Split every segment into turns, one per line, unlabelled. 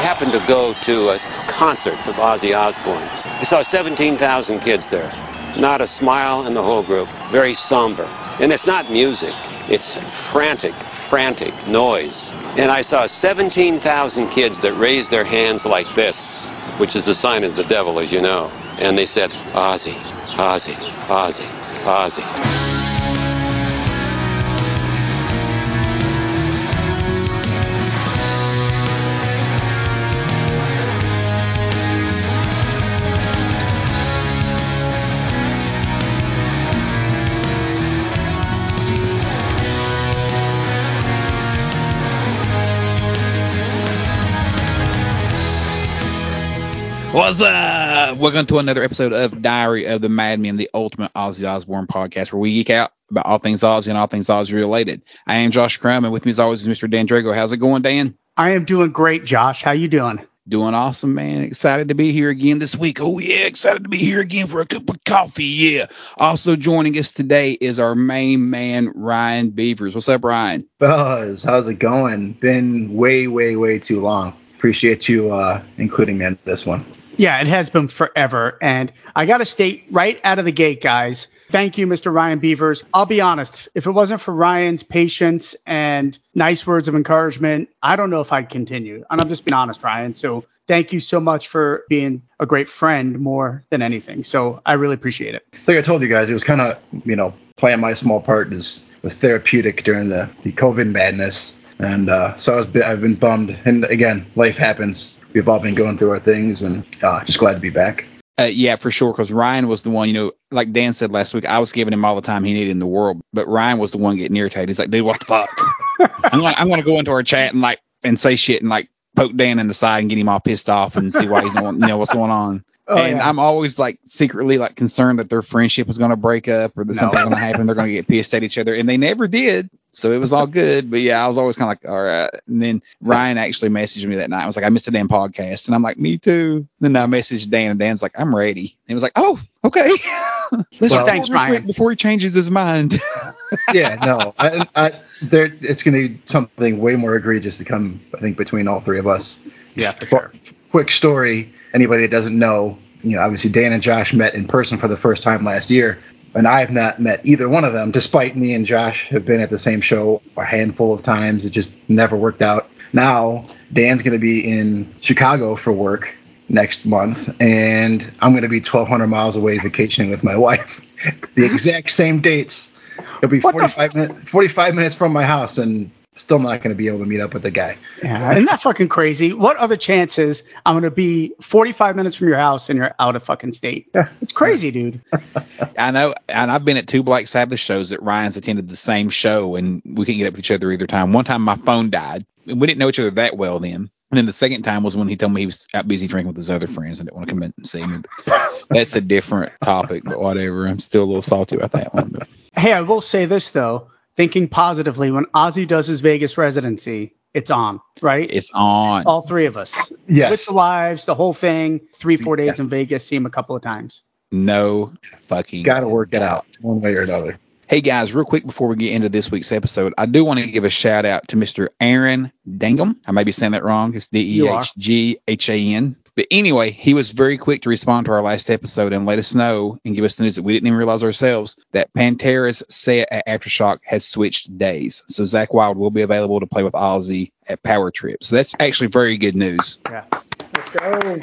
happened to go to a concert of Ozzy Osbourne. I saw 17,000 kids there. Not a smile in the whole group. Very somber. And it's not music. It's frantic, frantic noise. And I saw 17,000 kids that raised their hands like this, which is the sign of the devil, as you know. And they said, Ozzy, Ozzy, Ozzy, Ozzy.
What's up? Welcome to another episode of Diary of the Madman, the ultimate Ozzy Osbourne podcast, where we geek out about all things Ozzy and all things Ozzy related. I am Josh Crum, and with me as always is Mr. Dan Drago. How's it going, Dan?
I am doing great, Josh. How you doing?
Doing awesome, man. Excited to be here again this week. Oh yeah, excited to be here again for a cup of coffee. Yeah. Also joining us today is our main man, Ryan Beavers. What's up, Ryan?
Buzz, how's it going? Been way, way, way too long. Appreciate you uh, including me in this one.
Yeah, it has been forever. And I got to state right out of the gate, guys, thank you, Mr. Ryan Beavers. I'll be honest, if it wasn't for Ryan's patience and nice words of encouragement, I don't know if I'd continue. And I'm just being honest, Ryan. So thank you so much for being a great friend more than anything. So I really appreciate it.
Like I told you guys, it was kind of, you know, playing my small part is was therapeutic during the, the COVID madness. And uh, so I was, I've been bummed. And again, life happens we've all been going through our things, and uh, just glad to be back.
Uh, yeah, for sure. Because Ryan was the one, you know, like Dan said last week, I was giving him all the time he needed in the world, but Ryan was the one getting irritated. He's like, dude, what the fuck? I'm gonna, I'm gonna go into our chat and like and say shit and like poke Dan in the side and get him all pissed off and see why he's not, you know, what's going on. Oh, and yeah. I'm always like secretly like concerned that their friendship was going to break up or that no. something's going to happen. They're going to get pissed at each other, and they never did. So it was all good. But yeah, I was always kind of like, all right. And then Ryan actually messaged me that night. I was like, I missed a damn podcast, and I'm like, me too. Then I messaged Dan, and Dan's like, I'm ready. And he was like, oh, okay.
Let's well, thanks, Ryan.
Before he changes his mind.
yeah, no, I, I, there, it's going to be something way more egregious to come. I think between all three of us.
Yeah, for sure.
Quick story anybody that doesn't know, you know, obviously Dan and Josh met in person for the first time last year, and I have not met either one of them, despite me and Josh have been at the same show a handful of times. It just never worked out. Now Dan's going to be in Chicago for work next month, and I'm going to be 1,200 miles away vacationing with my wife. the exact same dates. It'll be 45 minutes 45 minutes from my house, and still not going to be able to meet up with the guy.
Yeah, isn't that fucking crazy? What other chances I'm going to be 45 minutes from your house and you're out of fucking state? It's crazy, dude.
I know, and I've been at two Black Sabbath shows that Ryan's attended the same show, and we couldn't get up with each other either time. One time my phone died, and we didn't know each other that well then. And then the second time was when he told me he was out busy drinking with his other friends and didn't want to come in and see me. But that's a different topic, but whatever. I'm still a little salty about that one. But.
Hey, I will say this though thinking positively, when Ozzy does his Vegas residency, it's on, right?
It's on.
All three of us.
Yes.
With the lives, the whole thing, three, four days yeah. in Vegas, see him a couple of times.
No fucking.
Got to work it out one way or another.
Hey guys, real quick before we get into this week's episode, I do want to give a shout out to Mr. Aaron Dangum. I may be saying that wrong. It's D E H G H A N. But anyway, he was very quick to respond to our last episode and let us know and give us the news that we didn't even realize ourselves that Pantera's set at Aftershock has switched days. So Zakk Wylde will be available to play with Ozzy at Power Trip. So that's actually very good news.
Yeah. Let's go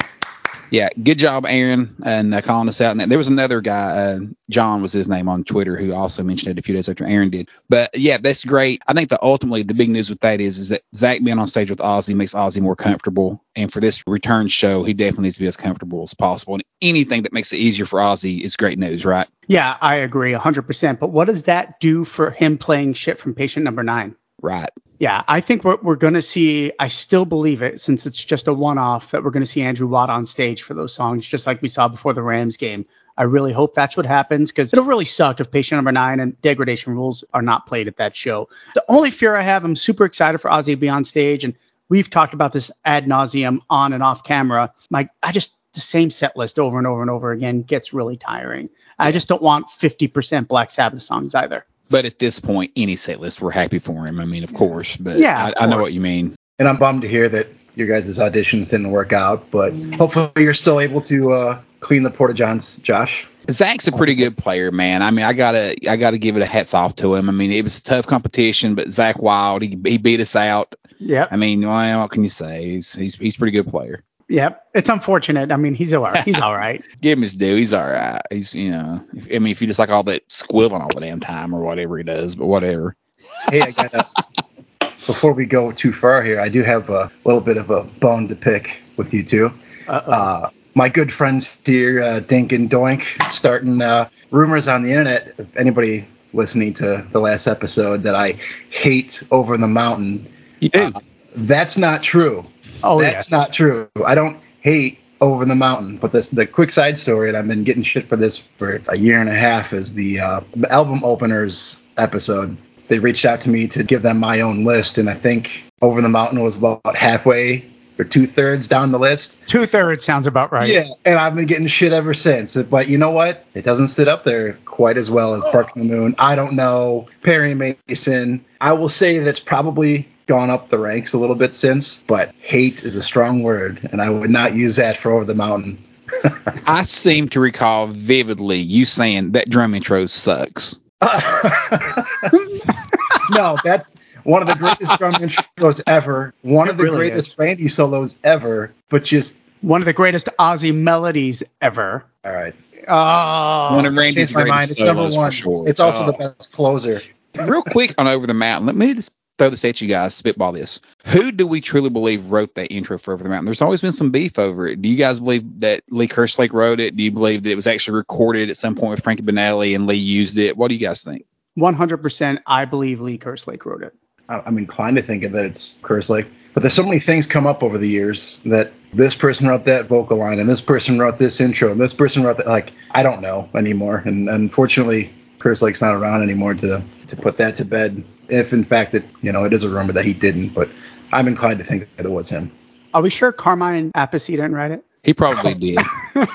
yeah, good job, Aaron, and uh, calling us out. And there was another guy, uh, John was his name on Twitter, who also mentioned it a few days after Aaron did. But yeah, that's great. I think that ultimately the big news with that is is that Zakk being on stage with Ozzy makes Ozzy more comfortable. And for this return show, he definitely needs to be as comfortable as possible. And anything that makes it easier for Ozzy is great news, right?
Yeah, I agree 100%. But what does that do for him playing shit from patient number nine?
Right.
Yeah, I think what we're going to see, I still believe it since it's just a one off that we're going to see Andrew Watt on stage for those songs, just like we saw before the Rams game. I really hope that's what happens because it'll really suck if patient number nine and degradation rules are not played at that show. The only fear I have, I'm super excited for Ozzy to be on stage, and we've talked about this ad nauseum on and off camera. My, I just, the same set list over and over and over again gets really tiring. I just don't want 50% Black Sabbath songs either.
But at this point, any set list, we're happy for him. I mean, of course, but yeah, I, I know what you mean.
And I'm bummed to hear that your guys' auditions didn't work out, but hopefully you're still able to uh, clean the porta johns, Josh.
Zakk's a pretty good player, man. I mean, I gotta, I gotta give it a hats off to him. I mean, it was a tough competition, but Zakk Wylde, he, he beat us out.
Yeah.
I mean, well, what can you say? He's, he's, he's a pretty good player.
Yep. It's unfortunate. I mean, he's all right. He's all right.
Give him his due. He's all right. He's, you know, if, I mean, if you just like all that squilling all the damn time or whatever he does, but whatever.
Hey, I got Before we go too far here, I do have a little bit of a bone to pick with you two.
Uh-oh.
Uh, my good friends here, uh, Dink and Doink, starting uh, rumors on the internet. If anybody listening to the last episode that I hate Over the Mountain,
You do.
uh, that's not true.
Oh,
that's
yes.
not true. I don't hate Over the Mountain, but this, the quick side story, and I've been getting shit for this for a year and a half, is the uh, album openers episode. They reached out to me to give them my own list, and I think Over the Mountain was about halfway or two thirds down the list.
Two thirds sounds about right.
Yeah, and I've been getting shit ever since. But you know what? It doesn't sit up there quite as well as Bark at the Moon. I don't know. Perry Mason. I will say that it's probably gone up the ranks a little bit since, but hate is a strong word, and I would not use that for Over the Mountain.
I seem to recall vividly you saying that drum intro sucks.
no, that's one of the greatest drum intros ever. One
It
of the
really
greatest
is.
Randy solos ever, but just
One of the greatest Ozzy melodies ever.
all right.
Oh.
One of Randy's
Changed my mind.
greatest
It's number one.
for sure.
It's also
Oh.
the best closer.
Real quick on Over the Mountain, let me just throw this at you guys, spitball this. Who do we truly believe wrote that intro for Over the Mountain? There's always been some beef over it. Do you guys believe that Lee Kerslake wrote it? Do you believe that it was actually recorded at some point with Frankie Banali and Lee used it? What do you guys think?
100% I believe Lee Kerslake wrote it.
I- I'm inclined to think that it's Kerslake. But there's so many things come up over the years that this person wrote that vocal line and this person wrote this intro and this person wrote that. Like, I don't know anymore. And unfortunately, Kerslake's not around anymore to, to put that to bed. If in fact it, you know, it is a rumor that he didn't, but I'm inclined to think that it was him.
Are we sure Carmine Appice didn't write it?
He probably did.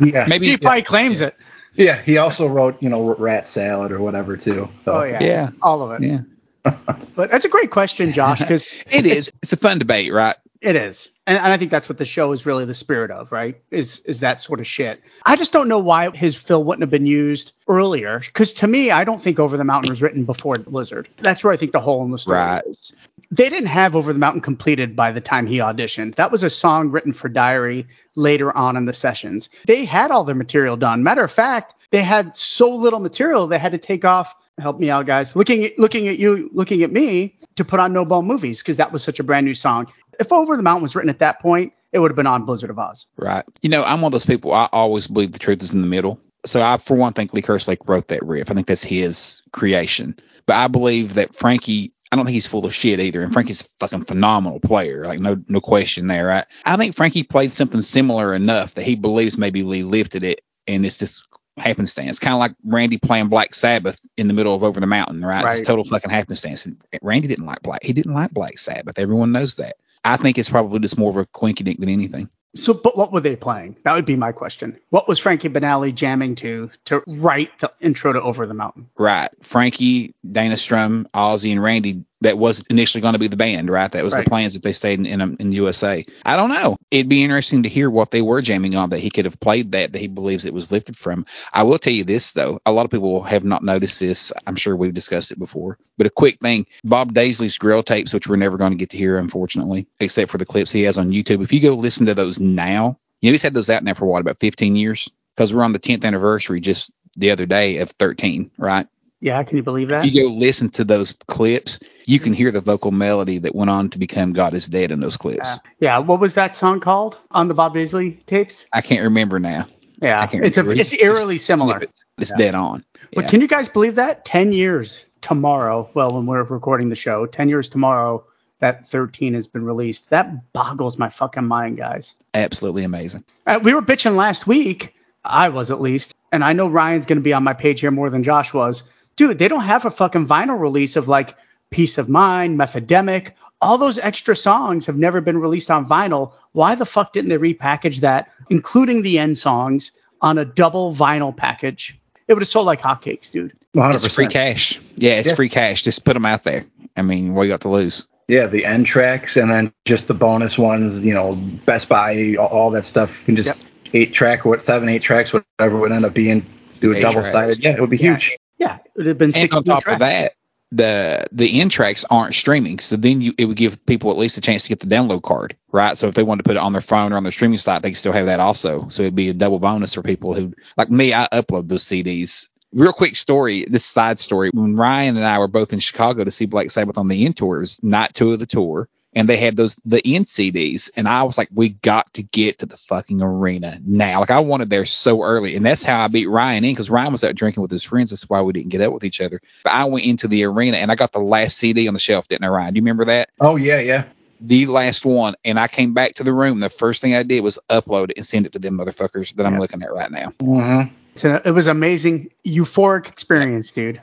Yeah.
Maybe
He probably claims it.
Yeah. He also wrote, you know, Rat Salad or whatever too. So,
Oh, yeah.
Yeah.
All of it.
Yeah.
But that's a great question, Josh, because
It is. It's a fun debate, right?
It is. And, and I think that's what the show is really the spirit of, right? Is is that sort of shit. I just don't know why his fill wouldn't have been used earlier. Because to me, I don't think Over the Mountain was written before Blizzard. That's where I think the hole in the story
Right.
is. They didn't have Over the Mountain completed by the time he auditioned. That was a song written for Diary later on in the sessions. They had all their material done. Matter of fact, they had so little material they had to take off. Help me out, guys. Looking at looking at you, looking at me to put on No Bone Movies because that was such a brand new song. If Over the Mountain was written at that point, it would have been on Blizzard of Oz.
Right. You know, I'm one of those people. I always believe the truth is in the middle. So I, for one, think Lee Kerslake wrote that riff. I think that's his creation. But I believe that Frankie. I don't think he's full of shit either. And Frankie's a fucking phenomenal player. Like no, no question there. Right. I think Frankie played something similar enough that he believes maybe Lee lifted it, and it's just happenstance. Kind of like Randy playing Black Sabbath in the middle of Over the Mountain. Right. It's
Right.
just total fucking happenstance. And Randy didn't like Black. He didn't like Black Sabbath. Everyone knows that. I think it's probably just more of a quinky dink than anything.
So, but what were they playing? That would be my question. What was Frankie Banali jamming to to write the intro to Over the Mountain?
Right. Frankie, Dana Strum, Ozzy, and Randy, that was initially going to be the band, right? That was
Right.
the plans if they stayed in, in, um, in the USA. I don't know. It'd be interesting to hear what they were jamming on that he could have played that, that he believes it was lifted from. I will tell you this, though. A lot of people have not noticed this. I'm sure we've discussed it before. But a quick thing Bob Daisley's grill tapes, which we're never going to get to hear, unfortunately, except for the clips he has on YouTube. If you go listen to those now, you know, he's had those out now for what, about 15 years? Because we're on the 10th anniversary just the other day of 13, right?
Yeah, can you believe that?
If you go listen to those clips, you can hear the vocal melody that went on to become God is Dead in those clips.
yeah. What was that song called on the Bob Daisley tapes?
I can't remember now.
Yeah, it's a it's eerily similar.
It's, it's dead on.
But can you guys believe that? 10 years tomorrow, well, when we're recording the show, 10 years tomorrow, that 13 has been released. That boggles my fucking mind, guys.
Absolutely amazing.
Uh, we were bitching last week, I was at least, and I know Ryan's going to be on my page here more than Josh was. Dude, they don't have a fucking vinyl release of like Peace of Mind, Methademic. All those extra songs have never been released on vinyl. Why the fuck didn't they repackage that, including the end songs, on a double vinyl package? It would have sold like hotcakes, dude.
100%.
It's free cash. Yeah, it's
Yeah.
free cash. Just put them out there. I mean, what you got to lose?
Yeah, the end tracks and then just the bonus ones, you know, Best Buy, all, all that stuff. You can just
Yep.
eight track, or what seven, eight tracks, whatever it would end up being. Do a double sided. Yeah, it would be
Yeah.
huge.
Yeah, it would have been
And
16
on top
tracks.
of that, the the end tracks aren't streaming, so then you it would give people at least a chance to get the download card, right? So if they wanted to put it on their phone or on their streaming site, they can still have that also. So it'd be a double bonus for people who like me. I upload those CDs. Real quick story, this side story. When Ryan and I were both in Chicago to see Black Sabbath on the end tour, it was night two of the tour, and they had those the end CDs, and I was like, we got to get to the fucking arena now. Like I wanted there so early, and that's how I beat Ryan in because Ryan was out drinking with his friends. That's why we didn't get up with each other. But I went into the arena and I got the last CD on the shelf, didn't I, Ryan? Do you remember that?
Oh yeah, yeah.
The last one, and I came back to the room. The first thing I did was upload it and send it to them motherfuckers that I'm looking at right now.
Mm-hmm.
It's a, it was amazing, euphoric experience, dude.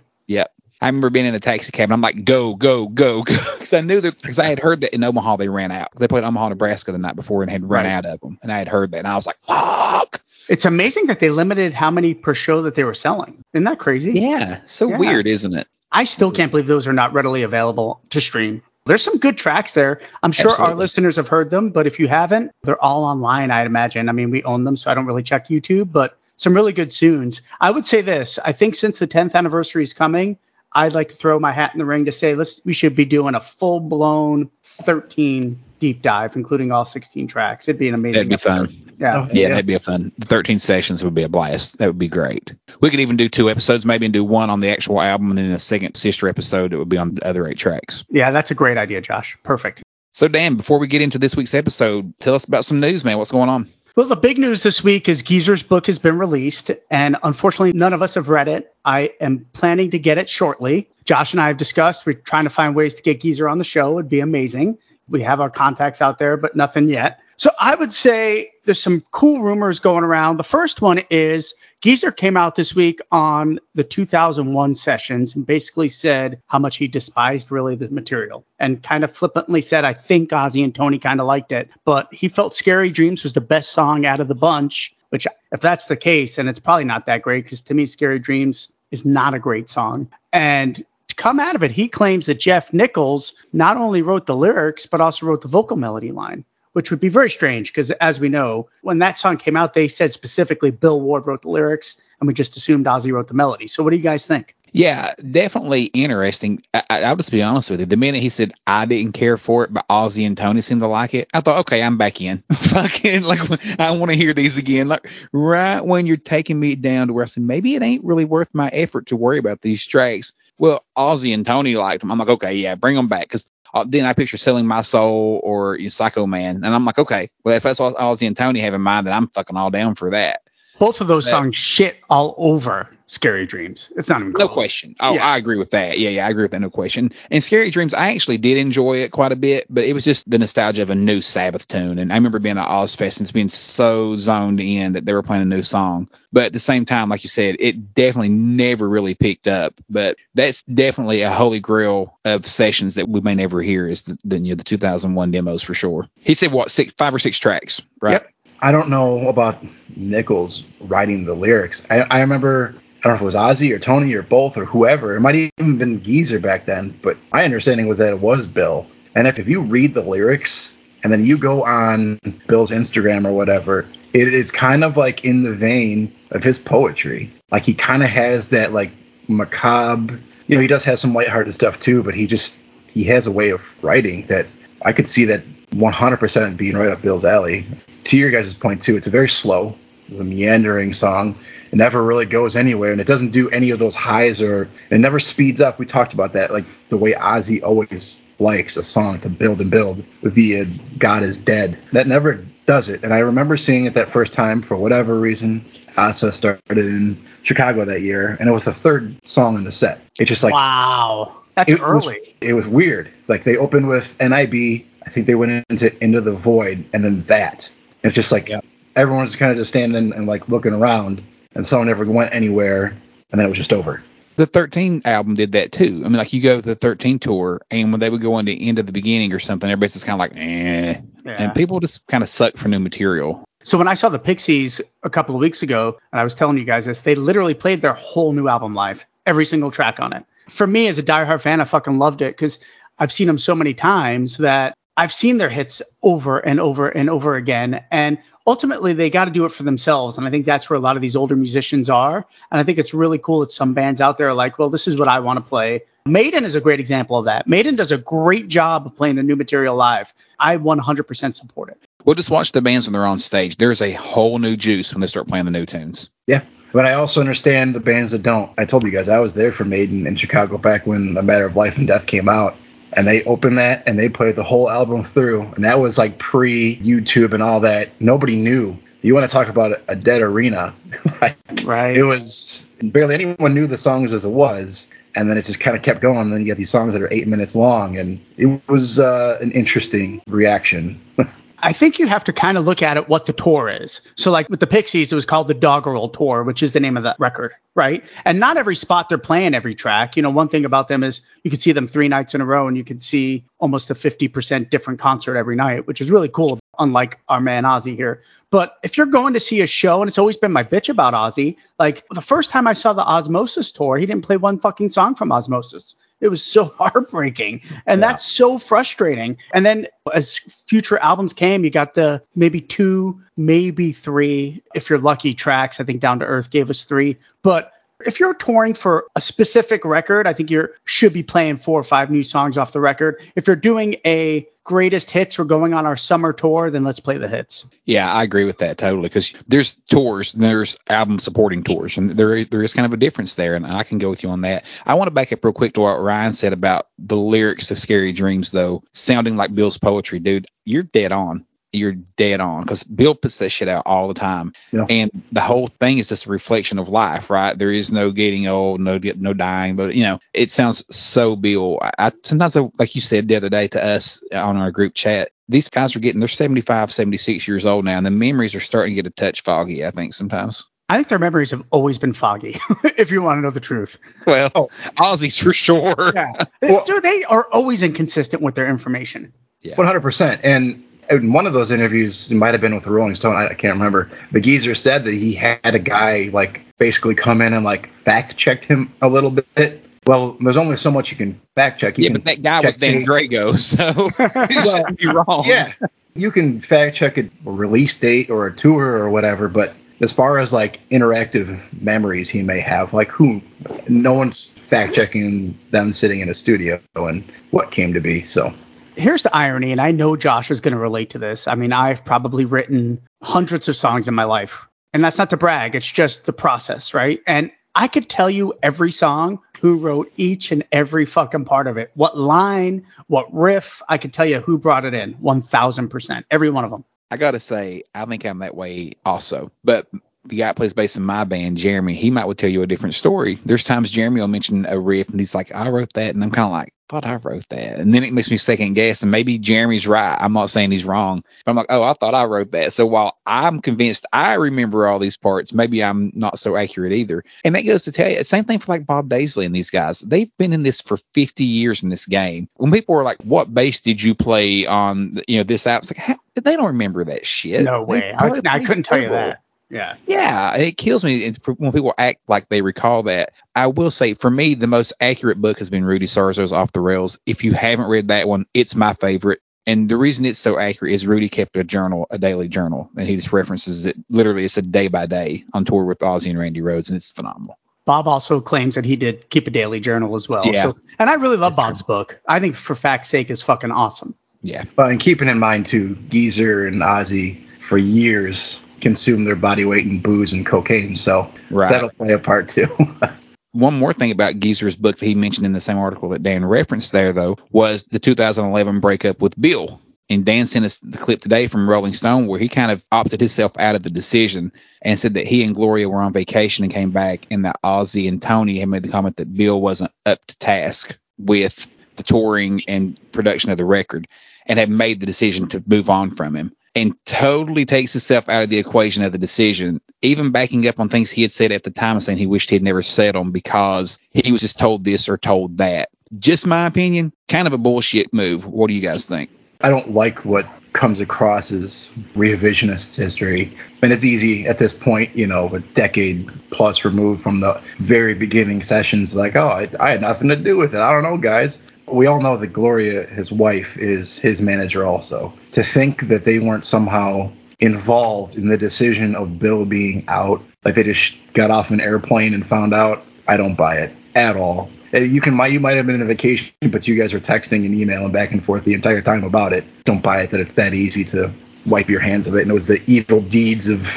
I remember being in the taxi cab and I'm like, go, go, go, go. Because I knew that, because I had heard that in Omaha they ran out. They played Omaha, Nebraska the night before and had run
Right.
out of them. And I had heard that. And I was like, fuck.
It's amazing that they limited how many per show that they were selling. Isn't that crazy?
Yeah. So
Yeah.
weird, isn't it?
I still can't believe those are not readily available to stream. There's some good tracks there. I'm sure our listeners have heard them, but if you haven't, they're all online, I'd imagine. I mean, we own them, so I don't really check YouTube, but some really good tunes. I would say this I think since the 10th anniversary is coming, I'd like to throw my hat in the ring to say let's we should be doing a full blown 13 deep dive, including all 16 tracks. It'd be an amazing
That'd be
episode.
fun.
Yeah.
Oh,
Yeah,
Yeah.
that'd be a fun. 13 sessions would be a blast. That would be great. We could even do two episodes, maybe, and do one on the actual album, and then the second sister episode, it would be on the other eight tracks.
Yeah, that's a great idea, Josh. Perfect.
So, Dan, before we get into this week's episode, tell us about some news, man. What's going on?
Well, the big news this week is Geezer's book has been released, and unfortunately, none of us have read it. I am planning to get it shortly. Josh and I have discussed we're trying to find ways to get Geezer on the show. It'd be amazing. We have our contacts out there, but nothing yet. So I would say there's some cool rumors going around. The first one is Geezer came out this week on the 2001 sessions and basically said how much he despised really the material and kind of flippantly said, I think Ozzy and Tony kind of liked it, but he felt Scary Dreams was the best song out of the bunch, which if that's the case, and it's probably not that great because to me, Scary Dreams is not a great song. And to come out of it, he claims that Jeff Nichols not only wrote the lyrics, but also wrote the vocal melody line which would be very strange because, as we know, when that song came out, they said specifically Bill Ward wrote the lyrics, and we just assumed Ozzy wrote the melody. So, what do you guys think?
Yeah, definitely interesting. I, I, I'll just be honest with you. The minute he said I didn't care for it, but Ozzy and Tony seemed to like it, I thought, okay, I'm back in. Fucking like I want to hear these again. Like right when you're taking me down to where I said maybe it ain't really worth my effort to worry about these tracks. Well, Ozzy and Tony liked them. I'm like, okay, yeah, bring them back because uh, then I picture selling my soul or you know, Psycho Man, and I'm like, okay, well if that's all, and Tony have in mind, then I'm fucking all down for that.
Both of those songs shit all over Scary Dreams. It's not even close.
No question. Oh,
Yeah.
I agree with that. Yeah, yeah, I agree with that. No question. And Scary Dreams, I actually did enjoy it quite a bit, but it was just the nostalgia of a new Sabbath tune. And I remember being at Ozzfest and being so zoned in that they were playing a new song. But at the same time, like you said, it definitely never really picked up. But that's definitely a holy grail of sessions that we may never hear is the, the you know the 2001 demos for sure. He said what six, five or six tracks, right?
Yep.
I don't know about Nichols writing the lyrics. I, I remember, I don't know if it was Ozzy or Tony or both or whoever. It might even been Geezer back then, but my understanding was that it was Bill. And if, if you read the lyrics and then you go on Bill's Instagram or whatever, it is kind of like in the vein of his poetry. Like he kind of has that like macabre, you know, he does have some lighthearted stuff too, but he just, he has a way of writing that I could see that 100% being right up Bill's alley. To your guys' point too, it's a very slow, the meandering song. It never really goes anywhere, and it doesn't do any of those highs or it never speeds up. We talked about that, like the way Ozzy always likes a song to build and build via "God Is Dead." That never does it. And I remember seeing it that first time for whatever reason. Asa started in Chicago that year, and it was the third song in the set. It's just like
wow. That's
it was-
early.
it was weird. Like they opened with NIB. I think they went into Into the Void, and then that. And it's just like everyone's kind of just standing and like looking around, and someone never went anywhere, and then it was just over.
the 13 album did that too. I mean, like you go to the 13 tour, and when they would go into end of the beginning or something, everybody's just kind of like, eh.
Yeah.
And people just kind of suck for new material.
So when I saw the Pixies a couple of weeks ago, and I was telling you guys this, they literally played their whole new album live, every single track on it. For me as a diehard fan, I fucking loved it because I've seen them so many times that I've seen their hits over and over and over again. And ultimately, they got to do it for themselves. And I think that's where a lot of these older musicians are. And I think it's really cool that some bands out there are like, well, this is what I want to play. Maiden is a great example of that. Maiden does a great job of playing the new material live. I 100% support it.
We'll just watch the bands when they're on stage. There's a whole new juice when they start playing the new tunes.
Yeah. But I also understand the bands that don't. I told you guys I was there for Maiden in Chicago back when A Matter of Life and Death came out and they opened that and they played the whole album through and that was like pre youtube and all that. Nobody knew. You want to talk about a dead arena?
Like, right.
it was barely anyone knew the songs as it was and then it just kind of kept going and then you get these songs that are eight minutes long and it was uh, an interesting reaction
I think you have to kind of look at it what the tour is. So, like with the Pixies, it was called the Doggerel Tour, which is the name of the record, right? And not every spot they're playing every track. You know, one thing about them is you can see them three nights in a row and you can see almost a 50% different concert every night, which is really cool, unlike our man Ozzy here. But if you're going to see a show, and it's always been my bitch about Ozzy, like the first time I saw the Ozzmosis tour, he didn't play one fucking song from Ozzmosis. It was so heartbreaking. And yeah. that's so frustrating. And then as future albums came, you got the maybe two, maybe three, if you're lucky, tracks. I think Down to Earth gave us three. But if you're touring for a specific record, I think you should be playing four or five new songs off the record. If you're doing a greatest hits, we're going on our summer tour, then let's play the hits.
Yeah, I agree with that totally because there's tours, there's album supporting tours, and there there is kind of a difference there, and I can go with you on that. I want to back up real quick to what Ryan said about the lyrics to Scary Dreams, though, sounding like Bill's poetry, dude. You're dead on you're dead on because Bill puts that shit out all the time, yeah. and the whole thing is just a reflection of life, right? There is no getting old, no get no dying, but you know it sounds so Bill. I, I sometimes, like you said the other day to us on our group chat, these guys are getting they're 75, 76 years old now, and the memories are starting to get a touch foggy. I think sometimes.
I think their memories have always been foggy, if you want to know the truth.
Well, oh. Ozzy's for sure.
Yeah. well, Dude, they are always inconsistent with their information.
Yeah. 100%. And in one of those interviews, it might have been with the Rolling Stone, I, I can't remember. The geezer said that he had a guy like basically come in and like fact checked him a little bit. Well, there's only so much you can fact check. You
yeah, but that guy was Dan Drago, so he shouldn't be wrong.
Yeah, you can fact check a release date or a tour or whatever, but as far as like interactive memories he may have, like who, no one's fact checking them sitting in a studio and what came to be. So
here's the irony, and I know Josh is going to relate to this. I mean, I've probably written hundreds of songs in my life, and that's not to brag. It's just the process, right? And I could tell you every song who wrote each and every fucking part of it. What line, what riff, I could tell you who brought it in 1000%. Every one of them.
I got to say, I think I'm that way also. But the guy plays bass in my band, Jeremy, he might would tell you a different story. There's times Jeremy will mention a riff and he's like, I wrote that. And I'm kind of like, thought I wrote that. And then it makes me second guess. And maybe Jeremy's right. I'm not saying he's wrong. But I'm like, oh, I thought I wrote that. So while I'm convinced I remember all these parts, maybe I'm not so accurate either. And that goes to tell you, same thing for like Bob Daisley and these guys. They've been in this for 50 years in this game. When people were like, what bass did you play on, you know, this app? It's like, they don't remember that shit.
No way. I, I couldn't tell you that. Yeah.
Yeah. It kills me when people act like they recall that. I will say, for me, the most accurate book has been Rudy Sarzo's Off the Rails. If you haven't read that one, it's my favorite. And the reason it's so accurate is Rudy kept a journal, a daily journal, and he just references it. Literally, it's a day by day on tour with Ozzy and Randy Rhoads, and it's phenomenal.
Bob also claims that he did keep a daily journal as well. Yeah. So, and I really love Bob's book. I think For Fact's Sake is fucking awesome.
Yeah.
Well, and keeping in mind too, Geezer and Ozzy for years consume their body weight in booze and cocaine. So right. that'll play a part too.
One more thing about Geezer's book that he mentioned in the same article that Dan referenced there, though, was the 2011 breakup with Bill. And Dan sent us the clip today from Rolling Stone where he kind of opted himself out of the decision and said that he and Gloria were on vacation and came back, and that Ozzy and Tony had made the comment that Bill wasn't up to task with the touring and production of the record and had made the decision to move on from him and totally takes himself out of the equation of the decision, even backing up on things he had said at the time, and saying he wished he had never said them because he was just told this or told that. Just my opinion, kind of a bullshit move. What do you guys think?
I don't like what comes across as revisionist history. And it's easy at this point, you know, a decade plus removed from the very beginning sessions, like, oh, I, I had nothing to do with it. I don't know, guys. We all know that Gloria, his wife, is his manager also. To think that they weren't somehow involved in the decision of Bill being out, like they just got off an airplane and found out, I don't buy it at all. You can you might have been on vacation, but you guys are texting and emailing back and forth the entire time about it. Don't buy it that it's that easy to wipe your hands of it. And it was the evil deeds of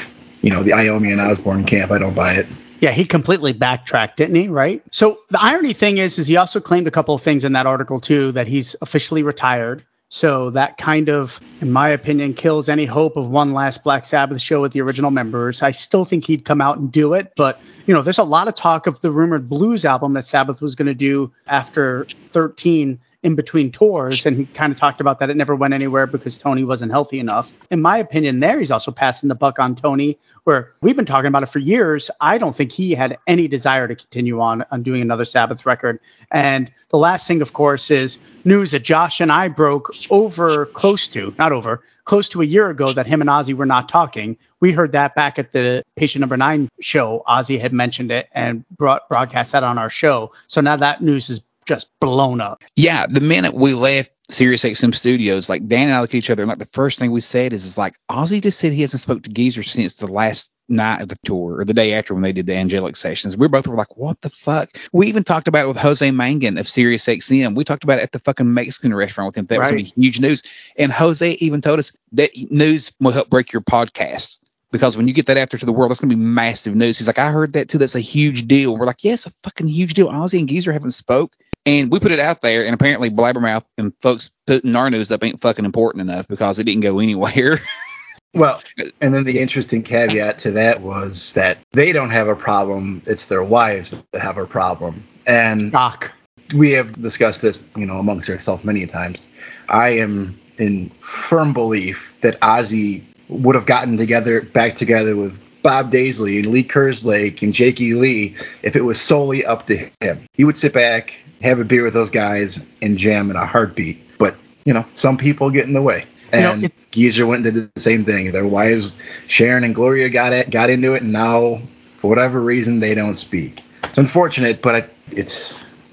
you know the Iommi and Osbourne camp. I don't buy it.
Yeah, he completely backtracked, didn't he? Right. So the irony thing is, is he also claimed a couple of things in that article too that he's officially retired. So that kind of, in my opinion, kills any hope of one last Black Sabbath show with the original members. I still think he'd come out and do it, but you know, there's a lot of talk of the rumored blues album that Sabbath was going to do after 13 in between tours, and he kind of talked about that it never went anywhere because Tony wasn't healthy enough. In my opinion, there he's also passing the buck on Tony, where we've been talking about it for years. I don't think he had any desire to continue on on doing another Sabbath record. And the last thing, of course, is news that Josh and I broke over close to, not over, close to a year ago that him and Ozzy were not talking. We heard that back at the Patient Number Nine show. Ozzy had mentioned it and brought broadcast that on our show. So now that news is just blown up.
Yeah, the minute we left Sirius XM Studios, like Dan and I look at each other, and like the first thing we said is, is like Ozzy just said he hasn't spoke to Geezer since the last night of the tour or the day after when they did the angelic sessions. We both were like, what the fuck? We even talked about it with Jose Mangin of Sirius XM. We talked about it at the fucking Mexican restaurant with him. That was
Right.
gonna be huge news. And Jose even told us that news will help break your podcast. Because when you get that after to the world, that's gonna be massive news. He's like, I heard that too. That's a huge deal. We're like, yes, a fucking huge deal. Ozzy and Geezer haven't spoke. And we put it out there, and apparently Blabbermouth and folks putting our news up ain't fucking important enough because it didn't go anywhere.
Well, and then the interesting caveat to that was that they don't have a problem; it's their wives that have a problem. And
Doc.
we have discussed this, you know, amongst ourselves many times. I am in firm belief that Ozzy would have gotten together, back together with Bob Daisley and Lee Kerslake and Jakey Lee if it was solely up to him. He would sit back, have a beer with those guys, and jam in a heartbeat. But you know, some people get in the way.
You know,
And Geezer went and did the same thing. Their wives, Sharon and Gloria, got it, got into it, and now, for whatever reason, they don't speak. It's unfortunate, but it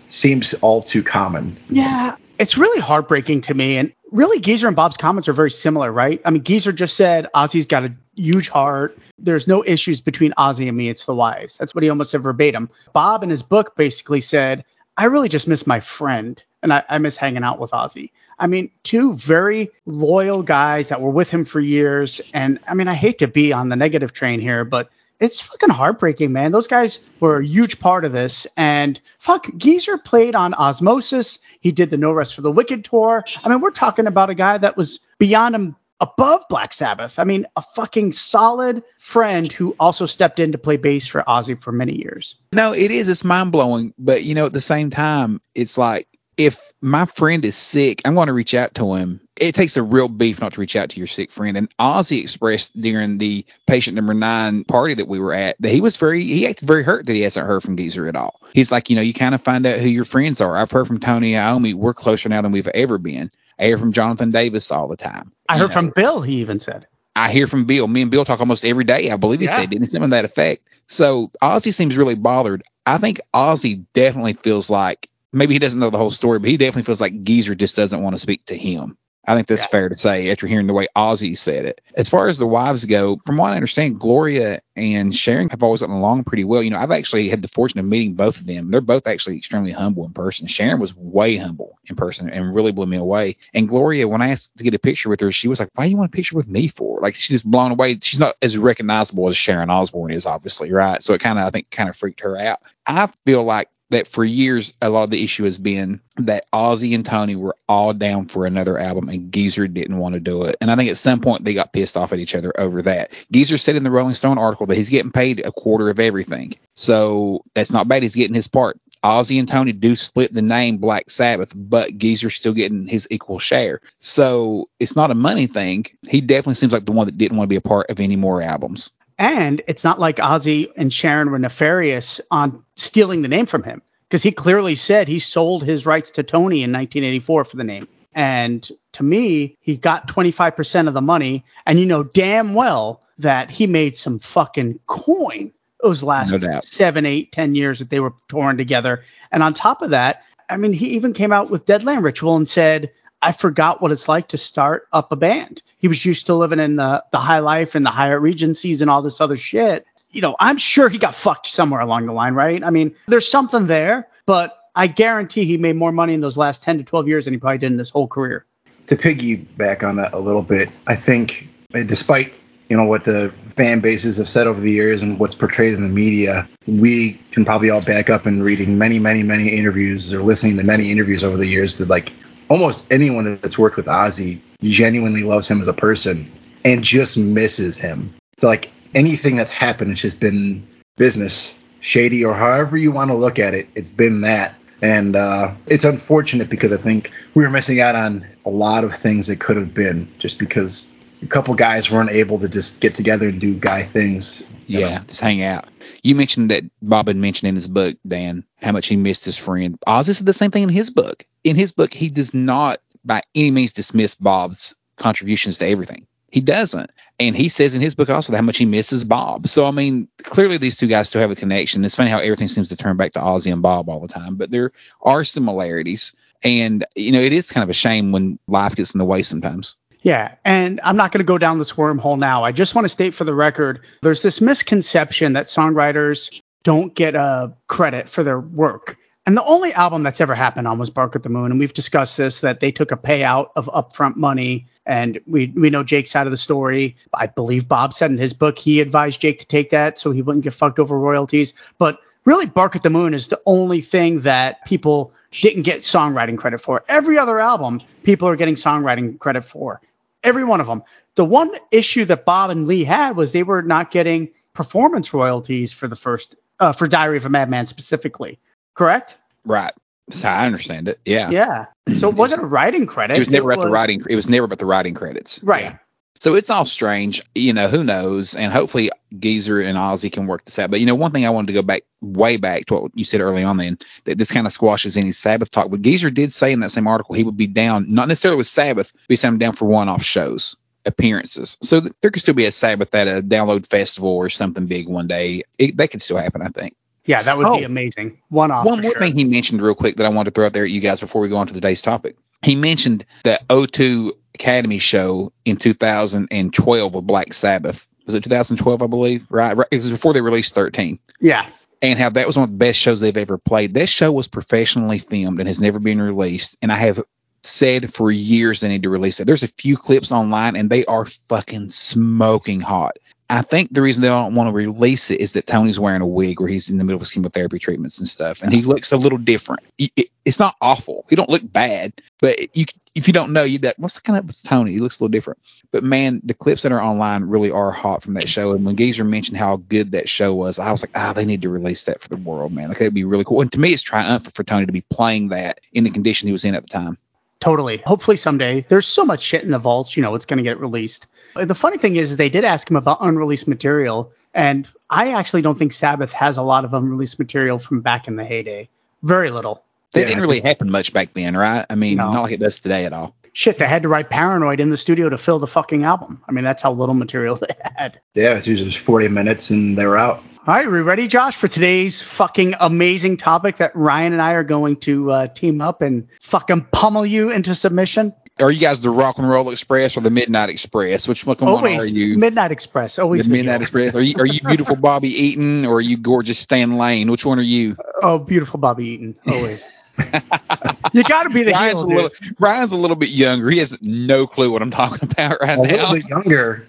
seems all too common.
Yeah, it's really heartbreaking to me. And really, Geezer and Bob's comments are very similar, right? I mean, Geezer just said Ozzy's got a huge heart. There's no issues between Ozzy and me. It's the wives. That's what he almost said verbatim. Bob in his book basically said, I really just miss my friend and I, I miss hanging out with Ozzy. I mean, two very loyal guys that were with him for years. And I mean, I hate to be on the negative train here, but it's fucking heartbreaking, man. Those guys were a huge part of this. And fuck, Geezer played on Ozzmosis. He did the No Rest for the Wicked tour. I mean, we're talking about a guy that was beyond him above Black Sabbath. I mean, a fucking solid friend who also stepped in to play bass for Ozzy for many years.
No, it is. It's mind blowing. But you know, at the same time, it's like if my friend is sick, I'm going to reach out to him. It takes a real beef not to reach out to your sick friend. And Ozzy expressed during the patient number nine party that we were at that he was very, he acted very hurt that he hasn't heard from Geezer at all. He's like, you know, you kind of find out who your friends are. I've heard from Tony Iommi. We're closer now than we've ever been. I hear from Jonathan Davis all the time.
I heard
know,
from Bill, he even said.
I hear from Bill. Me and Bill talk almost every day. I believe he
Yeah.
said, didn't he? Something to that effect. So Ozzy seems really bothered. I think Ozzy definitely feels like maybe he doesn't know the whole story, but he definitely feels like Geezer just doesn't want to speak to him. I think that's
Yeah.
fair to say after hearing the way Ozzy said it. As far as the wives go, from what I understand, Gloria and Sharon have always gotten along pretty well. You know, I've actually had the fortune of meeting both of them. They're both actually extremely humble in person. Sharon was way humble in person and really blew me away. And Gloria, when I asked to get a picture with her, she was like, "Why do you want a picture with me for?" Like she's just blown away. She's not as recognizable as Sharon Osbourne is, obviously, right? So it kind of, I think, kind of freaked her out. I feel like that for years a lot of the issue has been that Ozzy and Tony were all down for another album and Geezer didn't want to do it. And I think at some point they got pissed off at each other over that. Geezer said in the Rolling Stone article that he's getting paid a quarter of everything. So that's not bad. He's getting his part. Ozzy and Tony do split the name Black Sabbath, but Geezer's still getting his equal share. So it's not a money thing. He definitely seems like the one that didn't want to be a part of any more albums.
And it's not like Ozzy and Sharon were nefarious on stealing the name from him because he clearly said he sold his rights to Tony in 1984 for the name. And to me, he got 25% of the money. And you know damn well that he made some fucking coin those last
No
seven, eight, ten years that they were touring together. And on top of that, I mean, he even came out with Deadland Ritual and said, I forgot what it's like to start up a band. He was used to living in the, the high life and the Hyatt Regencies and all this other shit. You know, I'm sure he got fucked somewhere along the line, right? I mean, there's something there, but I guarantee he made more money in those last 10 to 12 years than he probably did in his whole career.
To piggyback on that a little bit, I think uh, despite you know what the fan bases have said over the years and what's portrayed in the media, we can probably all back up in reading many, many, many interviews or listening to many interviews over the years that like almost anyone that's worked with Ozzy genuinely loves him as a person and just misses him. So like anything that's happened, it's just been business, shady, or however you want to look at it. It's been that. And uh, it's unfortunate because I think we were missing out on a lot of things that could have been just because a couple guys weren't able to just get together and do guy things.
Yeah, know? just hang out. You mentioned that Bob had mentioned in his book, Dan, how much he missed his friend. Ozzy said the same thing in his book. In his book, he does not by any means dismiss Bob's contributions to everything. He doesn't. And he says in his book also how much he misses Bob. So, I mean, clearly these two guys still have a connection. It's funny how everything seems to turn back to Ozzy and Bob all the time, but there are similarities. And, you know, it is kind of a shame when life gets in the way sometimes.
Yeah, and I'm not going to go down this wormhole now. I just want to state for the record there's this misconception that songwriters don't get a uh, credit for their work. And the only album that's ever happened on was Bark at the Moon. And we've discussed this that they took a payout of upfront money. And we, we know Jake's side of the story. I believe Bob said in his book he advised Jake to take that so he wouldn't get fucked over royalties. But really, Bark at the Moon is the only thing that people didn't get songwriting credit for. Every other album, people are getting songwriting credit for every one of them. The one issue that Bob and Lee had was they were not getting performance royalties for the first uh, for Diary of a Madman specifically. Correct?
Right. That's how I understand it. Yeah.
Yeah. So it wasn't a writing credit.
It was never it about was, the writing. It was never about the writing credits.
Right. Yeah.
So it's all strange. You know, who knows? And hopefully Geezer and Ozzy can work this out. But you know, one thing I wanted to go back way back to what you said early on then, that this kind of squashes any Sabbath talk. But Geezer did say in that same article he would be down, not necessarily with Sabbath, but he said he's down for one off shows, appearances. So th- there could still be a Sabbath at a download festival or something big one day. It, that could still happen, I think.
Yeah, that would oh, be amazing. One off.
One more sure. thing he mentioned real quick that I wanted to throw out there at you guys before we go on to today's topic. He mentioned that O2 Academy show in 2012 with Black Sabbath. Was it 2012, I believe? Right. It was before they released 13.
Yeah.
And how that was one of the best shows they've ever played. That show was professionally filmed and has never been released. And I have said for years they need to release it. There's a few clips online and they are fucking smoking hot. I think the reason they don't want to release it is that Tony's wearing a wig where he's in the middle of chemotherapy treatments and stuff, and he looks a little different. It's not awful. He don't look bad, but you if you don't know, you like, what's the kind of Tony? He looks a little different. But man, the clips that are online really are hot from that show. And when Geezer mentioned how good that show was, I was like, ah, they need to release that for the world, man. Like it'd be really cool. And to me, it's triumphant for Tony to be playing that in the condition he was in at the time.
Totally. Hopefully someday. There's so much shit in the vaults, you know, it's going to get released. The funny thing is, they did ask him about unreleased material, and I actually don't think Sabbath has a lot of unreleased material from back in the heyday. Very little.
That didn't really happen much back then, right? I mean, no. not like it does today at all.
Shit, they had to write Paranoid in the studio to fill the fucking album. I mean, that's how little material they had.
Yeah, it's usually just 40 minutes and they were out.
All right, we ready, Josh, for today's fucking amazing topic that Ryan and I are going to uh, team up and fucking pummel you into submission?
Are you guys the Rock and Roll Express or the Midnight Express? Which one
Always
are you?
Midnight Express. Always
the Midnight Express. Are you are you beautiful Bobby Eaton or are you gorgeous Stan Lane? Which one are you?
Oh, beautiful Bobby Eaton. Always. you got to be the Ryan's heel,
a little, Ryan's a little bit younger. He has no clue what I'm talking about right
a
now. A
little bit younger.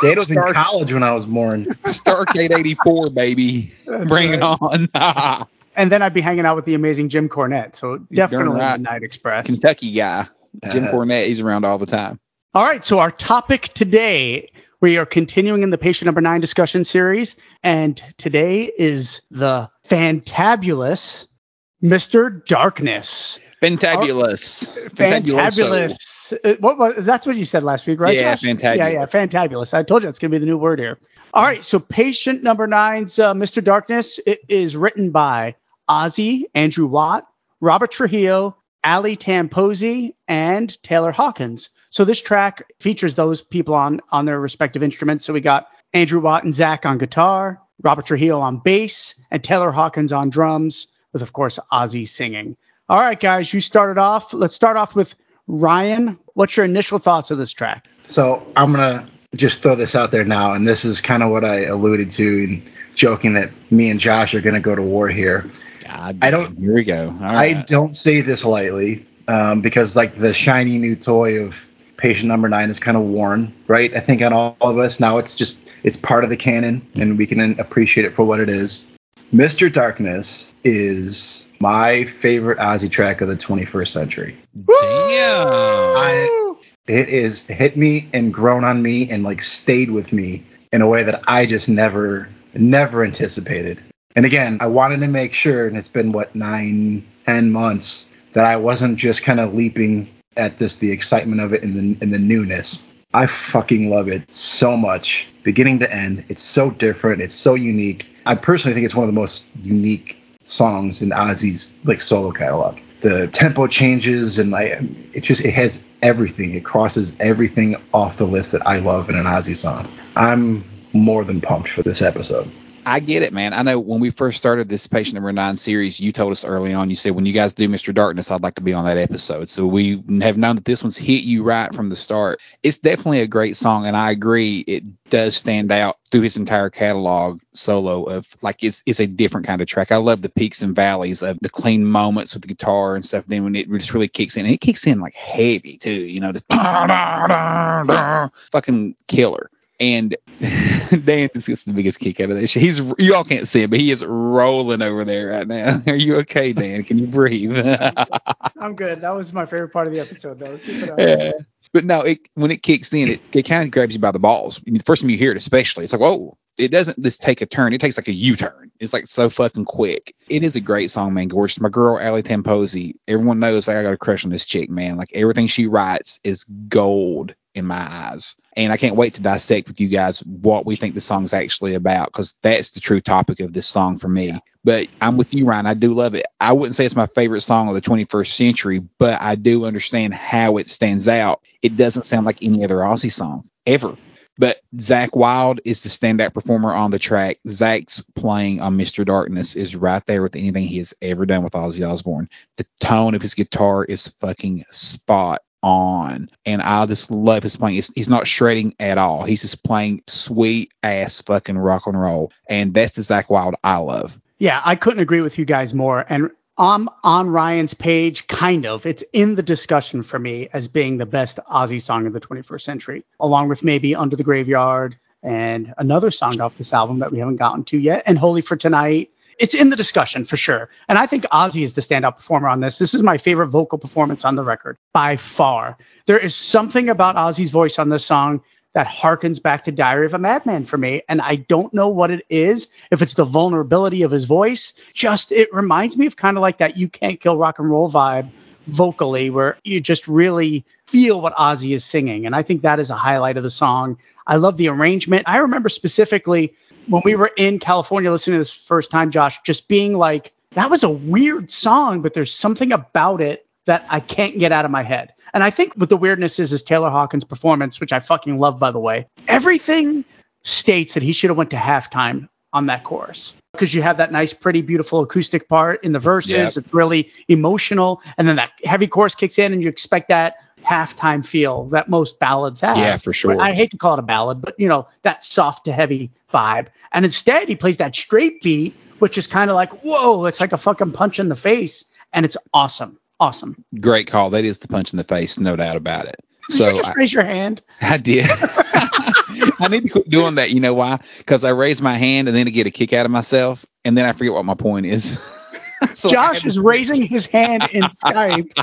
Dad was Star- in college when I was born.
Starcade 84, baby. That's Bring right. it on.
and then I'd be hanging out with the amazing Jim Cornette. So definitely right. Night Express.
Kentucky guy. Jim uh, Cornette, he's around all the time.
All right. So our topic today, we are continuing in the patient number nine discussion series. And today is the fantabulous Mr. Darkness.
Fantabulous.
Fantabulous. Uh, what was that's what you said last week, right?
Yeah, fantabulous.
Yeah, yeah, fantabulous. I told you that's gonna be the new word here. All right, so patient number nine's uh, Mr. Darkness it is written by Ozzy, Andrew Watt, Robert Trujillo, Ali Tamposi, and Taylor Hawkins. So this track features those people on on their respective instruments. So we got Andrew Watt and Zakk on guitar, Robert Trujillo on bass, and Taylor Hawkins on drums, with, of course, Ozzy singing. All right, guys, you started off. Let's start off with Ryan. What's your initial thoughts of this track?
So I'm gonna just throw this out there now, and this is kind of what I alluded to in joking that me and Josh are gonna go to war here.
God,
I don't-
Here we go. All
I
right.
don't say this lightly um, because like the shiny new toy of patient number nine is kind of worn, right? I think on all of us now it's just it's part of the canon and we can appreciate it for what it is. Mr. Darkness is my favorite Ozzy track of the 21st century.
Damn.
I- It is hit me and grown on me and like stayed with me in a way that I just never never anticipated. And again, I wanted to make sure, and it's been what nine, ten months, that I wasn't just kind of leaping at this the excitement of it and the and the newness. I fucking love it so much, beginning to end. It's so different. It's so unique. I personally think it's one of the most unique songs in Ozzy's like solo catalog. The tempo changes and like it just it has everything. It crosses everything off the list that I love in an Ozzy song. I'm more than pumped for this episode.
I get it, man. I know when we first started this patient number nine series, you told us early on, you said when you guys do Mr. Darkness, I'd like to be on that episode. So we have known that this one's hit you right from the start. It's definitely a great song, and I agree it does stand out through his entire catalog solo of like it's it's a different kind of track. I love the peaks and valleys of the clean moments with the guitar and stuff. Then when it just really kicks in, it kicks in like heavy too, you know, just fucking killer. And Dan just gets the biggest kick out of this. He's you all can't see him, but he is rolling over there right now. Are you okay, Dan? Can you breathe?
I'm good. That was my favorite part of the episode, though. It.
Yeah. But no, it when it kicks in, it, it kind of grabs you by the balls. The first time you hear it, especially, it's like, whoa! It doesn't just take a turn; it takes like a U-turn. It's like so fucking quick. It is a great song, man. Gorgeous. My girl Ali Tamposi. Everyone knows like, I got a crush on this chick, man. Like everything she writes is gold in my eyes. And I can't wait to dissect with you guys what we think the song's actually about because that's the true topic of this song for me. But I'm with you, Ryan. I do love it. I wouldn't say it's my favorite song of the 21st century, but I do understand how it stands out. It doesn't sound like any other Ozzy song ever. But Zakk Wylde is the standout performer on the track. Zakk's playing on Mr. Darkness is right there with anything he has ever done with Ozzy Osbourne. The tone of his guitar is fucking spot on. And I just love his playing. He's, not shredding at all. He's just playing sweet ass fucking rock and roll. And that's the Zakk Wylde I love.
Yeah, I couldn't agree with you guys more. And I'm on Ryan's page, kind of. It's in the discussion for me as being the best Ozzy song of the 21st century, along with maybe Under the Graveyard and another song off this album that we haven't gotten to yet, and Holy for Tonight. It's in the discussion for sure. And I think Ozzy is the standout performer on this. This is my favorite vocal performance on the record by far. There is something about Ozzy's voice on this song that harkens back to Diary of a Madman for me. And I don't know what it is, if it's the vulnerability of his voice. Just it reminds me of kind of like that You Can't Kill Rock and Roll vibe vocally, where you just really feel what Ozzy is singing. And I think that is a highlight of the song. I love the arrangement. I remember specifically when we were in California listening to this first time, Josh, just being like, that was a weird song, but there's something about it that I can't get out of my head. And I think what the weirdness is is Taylor Hawkins' performance, which I fucking love, by the way. Everything states that he should have went to halftime on that chorus because you have that nice, pretty, beautiful acoustic part in the verses.
Yep.
It's really emotional, and then that heavy chorus kicks in, and you expect that halftime feel that most ballads have.
Yeah, for sure.
I hate to call it a ballad, but you know that soft to heavy vibe. And instead, he plays that straight beat, which is kind of like whoa, it's like a fucking punch in the face, and it's awesome, awesome.
Great call. That is the punch in the face, no doubt about it.
you
So
just
I,
raise your hand.
I did. I need to quit doing that. You know why? Because I raise my hand and then I get a kick out of myself, and then I forget what my point is. So
Josh is raising his hand in Skype.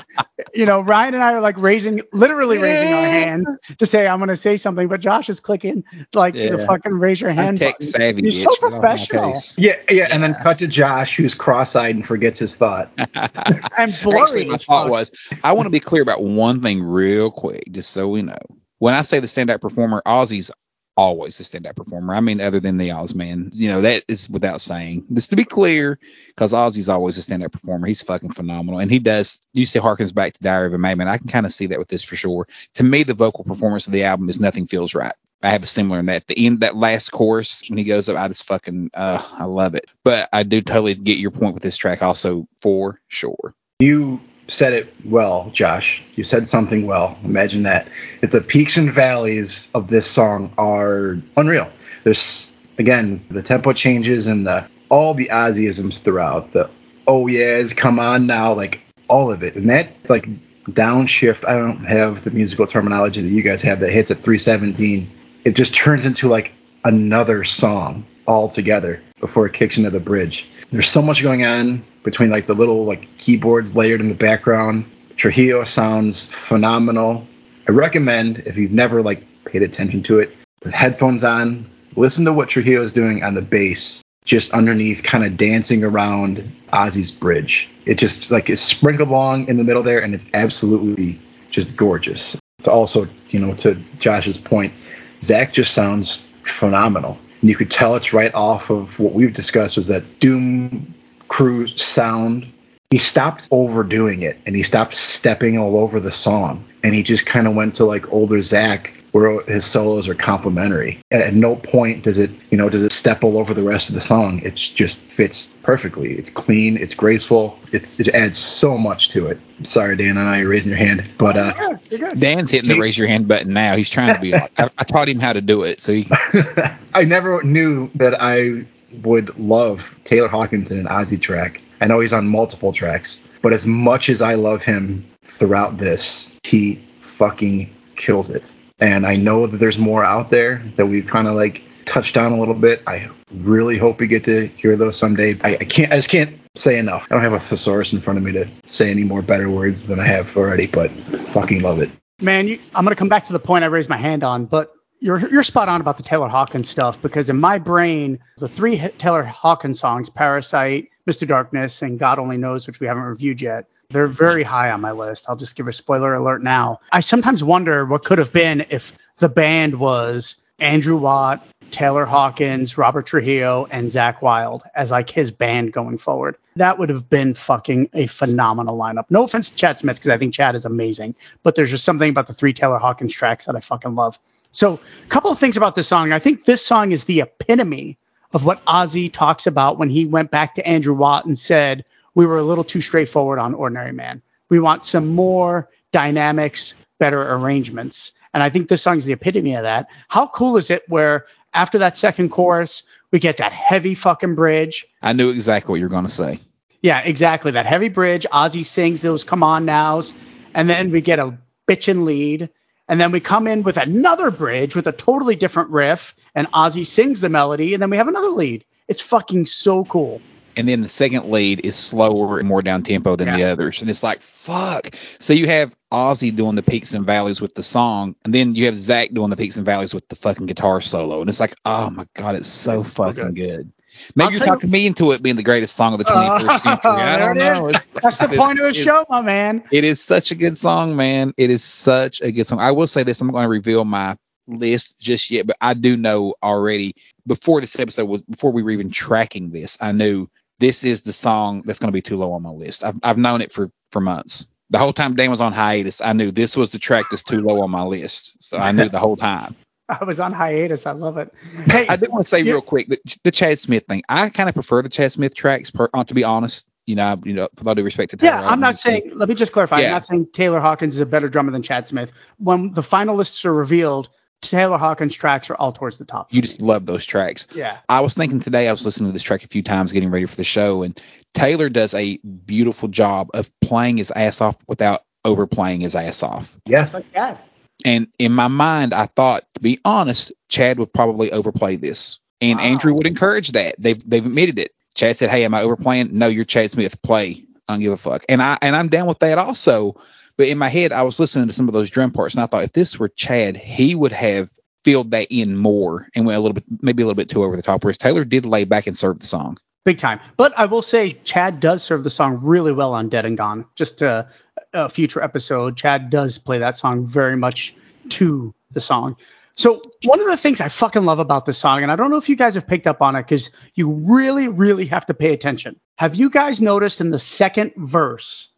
You know, Ryan and I are like raising, literally raising our hands to say I'm going to say something, but Josh is clicking like the
Yeah.
fucking raise your hand
tech
button.
savvy.
You're
bitch.
so
Get off my
professional
case.
Yeah, yeah, and then cut to Josh, who's cross-eyed and forgets his thought.
and blurry.
Actually, my thought was I want to be clear about one thing real quick, just so we know. When I say the standout performer, Ozzy's always the standout performer. I mean, other than the Ozman, you know, that is without saying. Just to be clear, because Ozzy's always a standout performer. He's fucking phenomenal, and he does. You say harkens back to Diary of a Madman. I can kind of see that with this for sure. To me, the vocal performance of the album is Nothing Feels Right. I have a similar in that. The end, that last chorus when he goes up, I just fucking, uh, I love it. But I do totally get your point with this track, also for sure.
You said it well, Josh. You said something well. Imagine that. If the peaks and valleys of this song are unreal. There's again the tempo changes and the all the Ozzyisms throughout. The oh yes, come on now, like all of it. And that like downshift, I don't have the musical terminology that you guys have that hits at 317. It just turns into like another song altogether before it kicks into the bridge. There's so much going on between like the little like keyboards layered in the background. Trujillo sounds phenomenal. I recommend if you've never like paid attention to it with headphones on, listen to what Trujillo is doing on the bass, just underneath, kind of dancing around Ozzy's bridge. It just like is sprinkled along in the middle there, and it's absolutely just gorgeous. It's also, you know, to Josh's point, Zakk just sounds phenomenal. And you could tell it's right off of what we've discussed was that Doom Crew sound. He stopped overdoing it and he stopped stepping all over the song. And he just kind of went to like older Zakk where his solos are complementary. At no point does it, you know, does it step all over the rest of the song. It just fits perfectly. It's clean, it's graceful, it's it adds so much to it. Sorry, Dan, I know you're raising your hand, but uh,
Dan's hitting the raise your hand button now. He's trying to be. I, I taught him how to do it, so he.
I never knew that I would love Taylor Hawkins in an Ozzy track. I know he's on multiple tracks, but as much as I love him throughout this, he fucking kills it. And I know that there's more out there that we've kind of like touched on a little bit. I really hope we get to hear those someday. I, I can't. I just can't say enough. I don't have a thesaurus in front of me to say any more better words than I have already, but fucking love it.
Man, you, I'm gonna come back to the point I raised my hand on, but you're you're spot on about the Taylor Hawkins stuff because in my brain, the three Taylor Hawkins songs, Parasite, Mr. Darkness, and God Only Knows, which we haven't reviewed yet, they're very high on my list. I'll just give a spoiler alert now. I sometimes wonder what could have been if the band was Andrew Watt, Taylor Hawkins, Robert Trujillo, and Zakk Wylde as like his band going forward. That would have been fucking a phenomenal lineup. No offense to Chad Smith because I think Chad is amazing, but there's just something about the three Taylor Hawkins tracks that I fucking love. So, a couple of things about this song. I think this song is the epitome of what Ozzy talks about when he went back to Andrew Watt and said, we were a little too straightforward on Ordinary Man. We want some more dynamics, better arrangements. And I think this song is the epitome of that. How cool is it where after that second chorus, we get that heavy fucking bridge?
I knew exactly what you were going to say.
Yeah, exactly. That heavy bridge. Ozzy sings those come on nows. And then we get a bitchin' lead. And then we come in with another bridge with a totally different riff. And Ozzy sings the melody. And then we have another lead. It's fucking so cool
and then the second lead is slower and more down tempo than yeah. the others. And it's like, fuck. So you have Ozzy doing the peaks and valleys with the song, and then you have Zakk doing the peaks and valleys with the fucking guitar solo. And it's like, oh my god, it's so fucking okay. good. Maybe you're talking you, me into it being the greatest song of the 21st uh, century. I don't know.
It's, That's it's, the point of the show, my man.
It is such a good song, man. It is such a good song. I will say this: I'm not going to reveal my list just yet, but I do know already before this episode was before we were even tracking this. I knew this is the song that's going to be too low on my list. I've, I've known it for, for months. The whole time Dan was on hiatus, I knew this was the track that's too low on my list. So I knew the whole time.
I was on hiatus. I love it.
Hey, I did want to say real quick the, the Chad Smith thing. I kind of prefer the Chad Smith tracks, per, uh, to be honest. You know, you know, with all due respect to
Taylor. Yeah, I'm not saying. Let me just clarify. Yeah. I'm not saying Taylor Hawkins is a better drummer than Chad Smith. When the finalists are revealed, Taylor Hawkins tracks are all towards the top.
You just love those tracks.
Yeah.
I was thinking today, I was listening to this track a few times getting ready for the show, and Taylor does a beautiful job of playing his ass off without overplaying his ass off.
Yeah. Just like Chad.
And in my mind, I thought, to be honest, Chad would probably overplay this. And wow. Andrew would encourage that. They've they've admitted it. Chad said, Hey, am I overplaying? No, you're Chad Smith. Play. I don't give a fuck. And I and I'm down with that also. But in my head, I was listening to some of those drum parts, and I thought if this were Chad, he would have filled that in more and went a little bit, maybe a little bit too over the top. Whereas Taylor did lay back and serve the song.
Big time. But I will say, Chad does serve the song really well on Dead and Gone. Just a, a future episode, Chad does play that song very much to the song. So one of the things I fucking love about this song, and I don't know if you guys have picked up on it because you really, really have to pay attention. Have you guys noticed in the second verse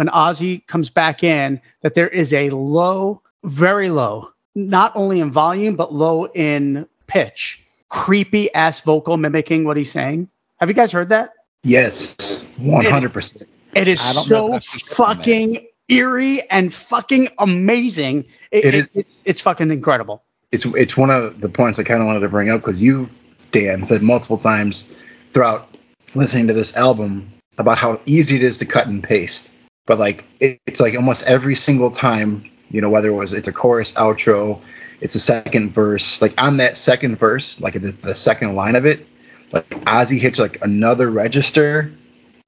when Ozzy comes back in that there is a low, very low not only in volume but low in pitch. Creepy ass vocal mimicking what he's saying. Have you guys heard that?
Yes, one hundred percent.
It is
I don't know
so
if I've heard that.
fucking eerie and fucking amazing. It,
It
it-
is-
it's, it's fucking incredible.
It's it's one of the points I kind of wanted to bring up because you've, Dan, said multiple times throughout listening to this album about how easy it is to cut and paste. But like it, it's like almost every single time, you know, whether it was it's a chorus, outro, it's a second verse, like on that second verse, like the, the second line of it, like Ozzy hits like another register,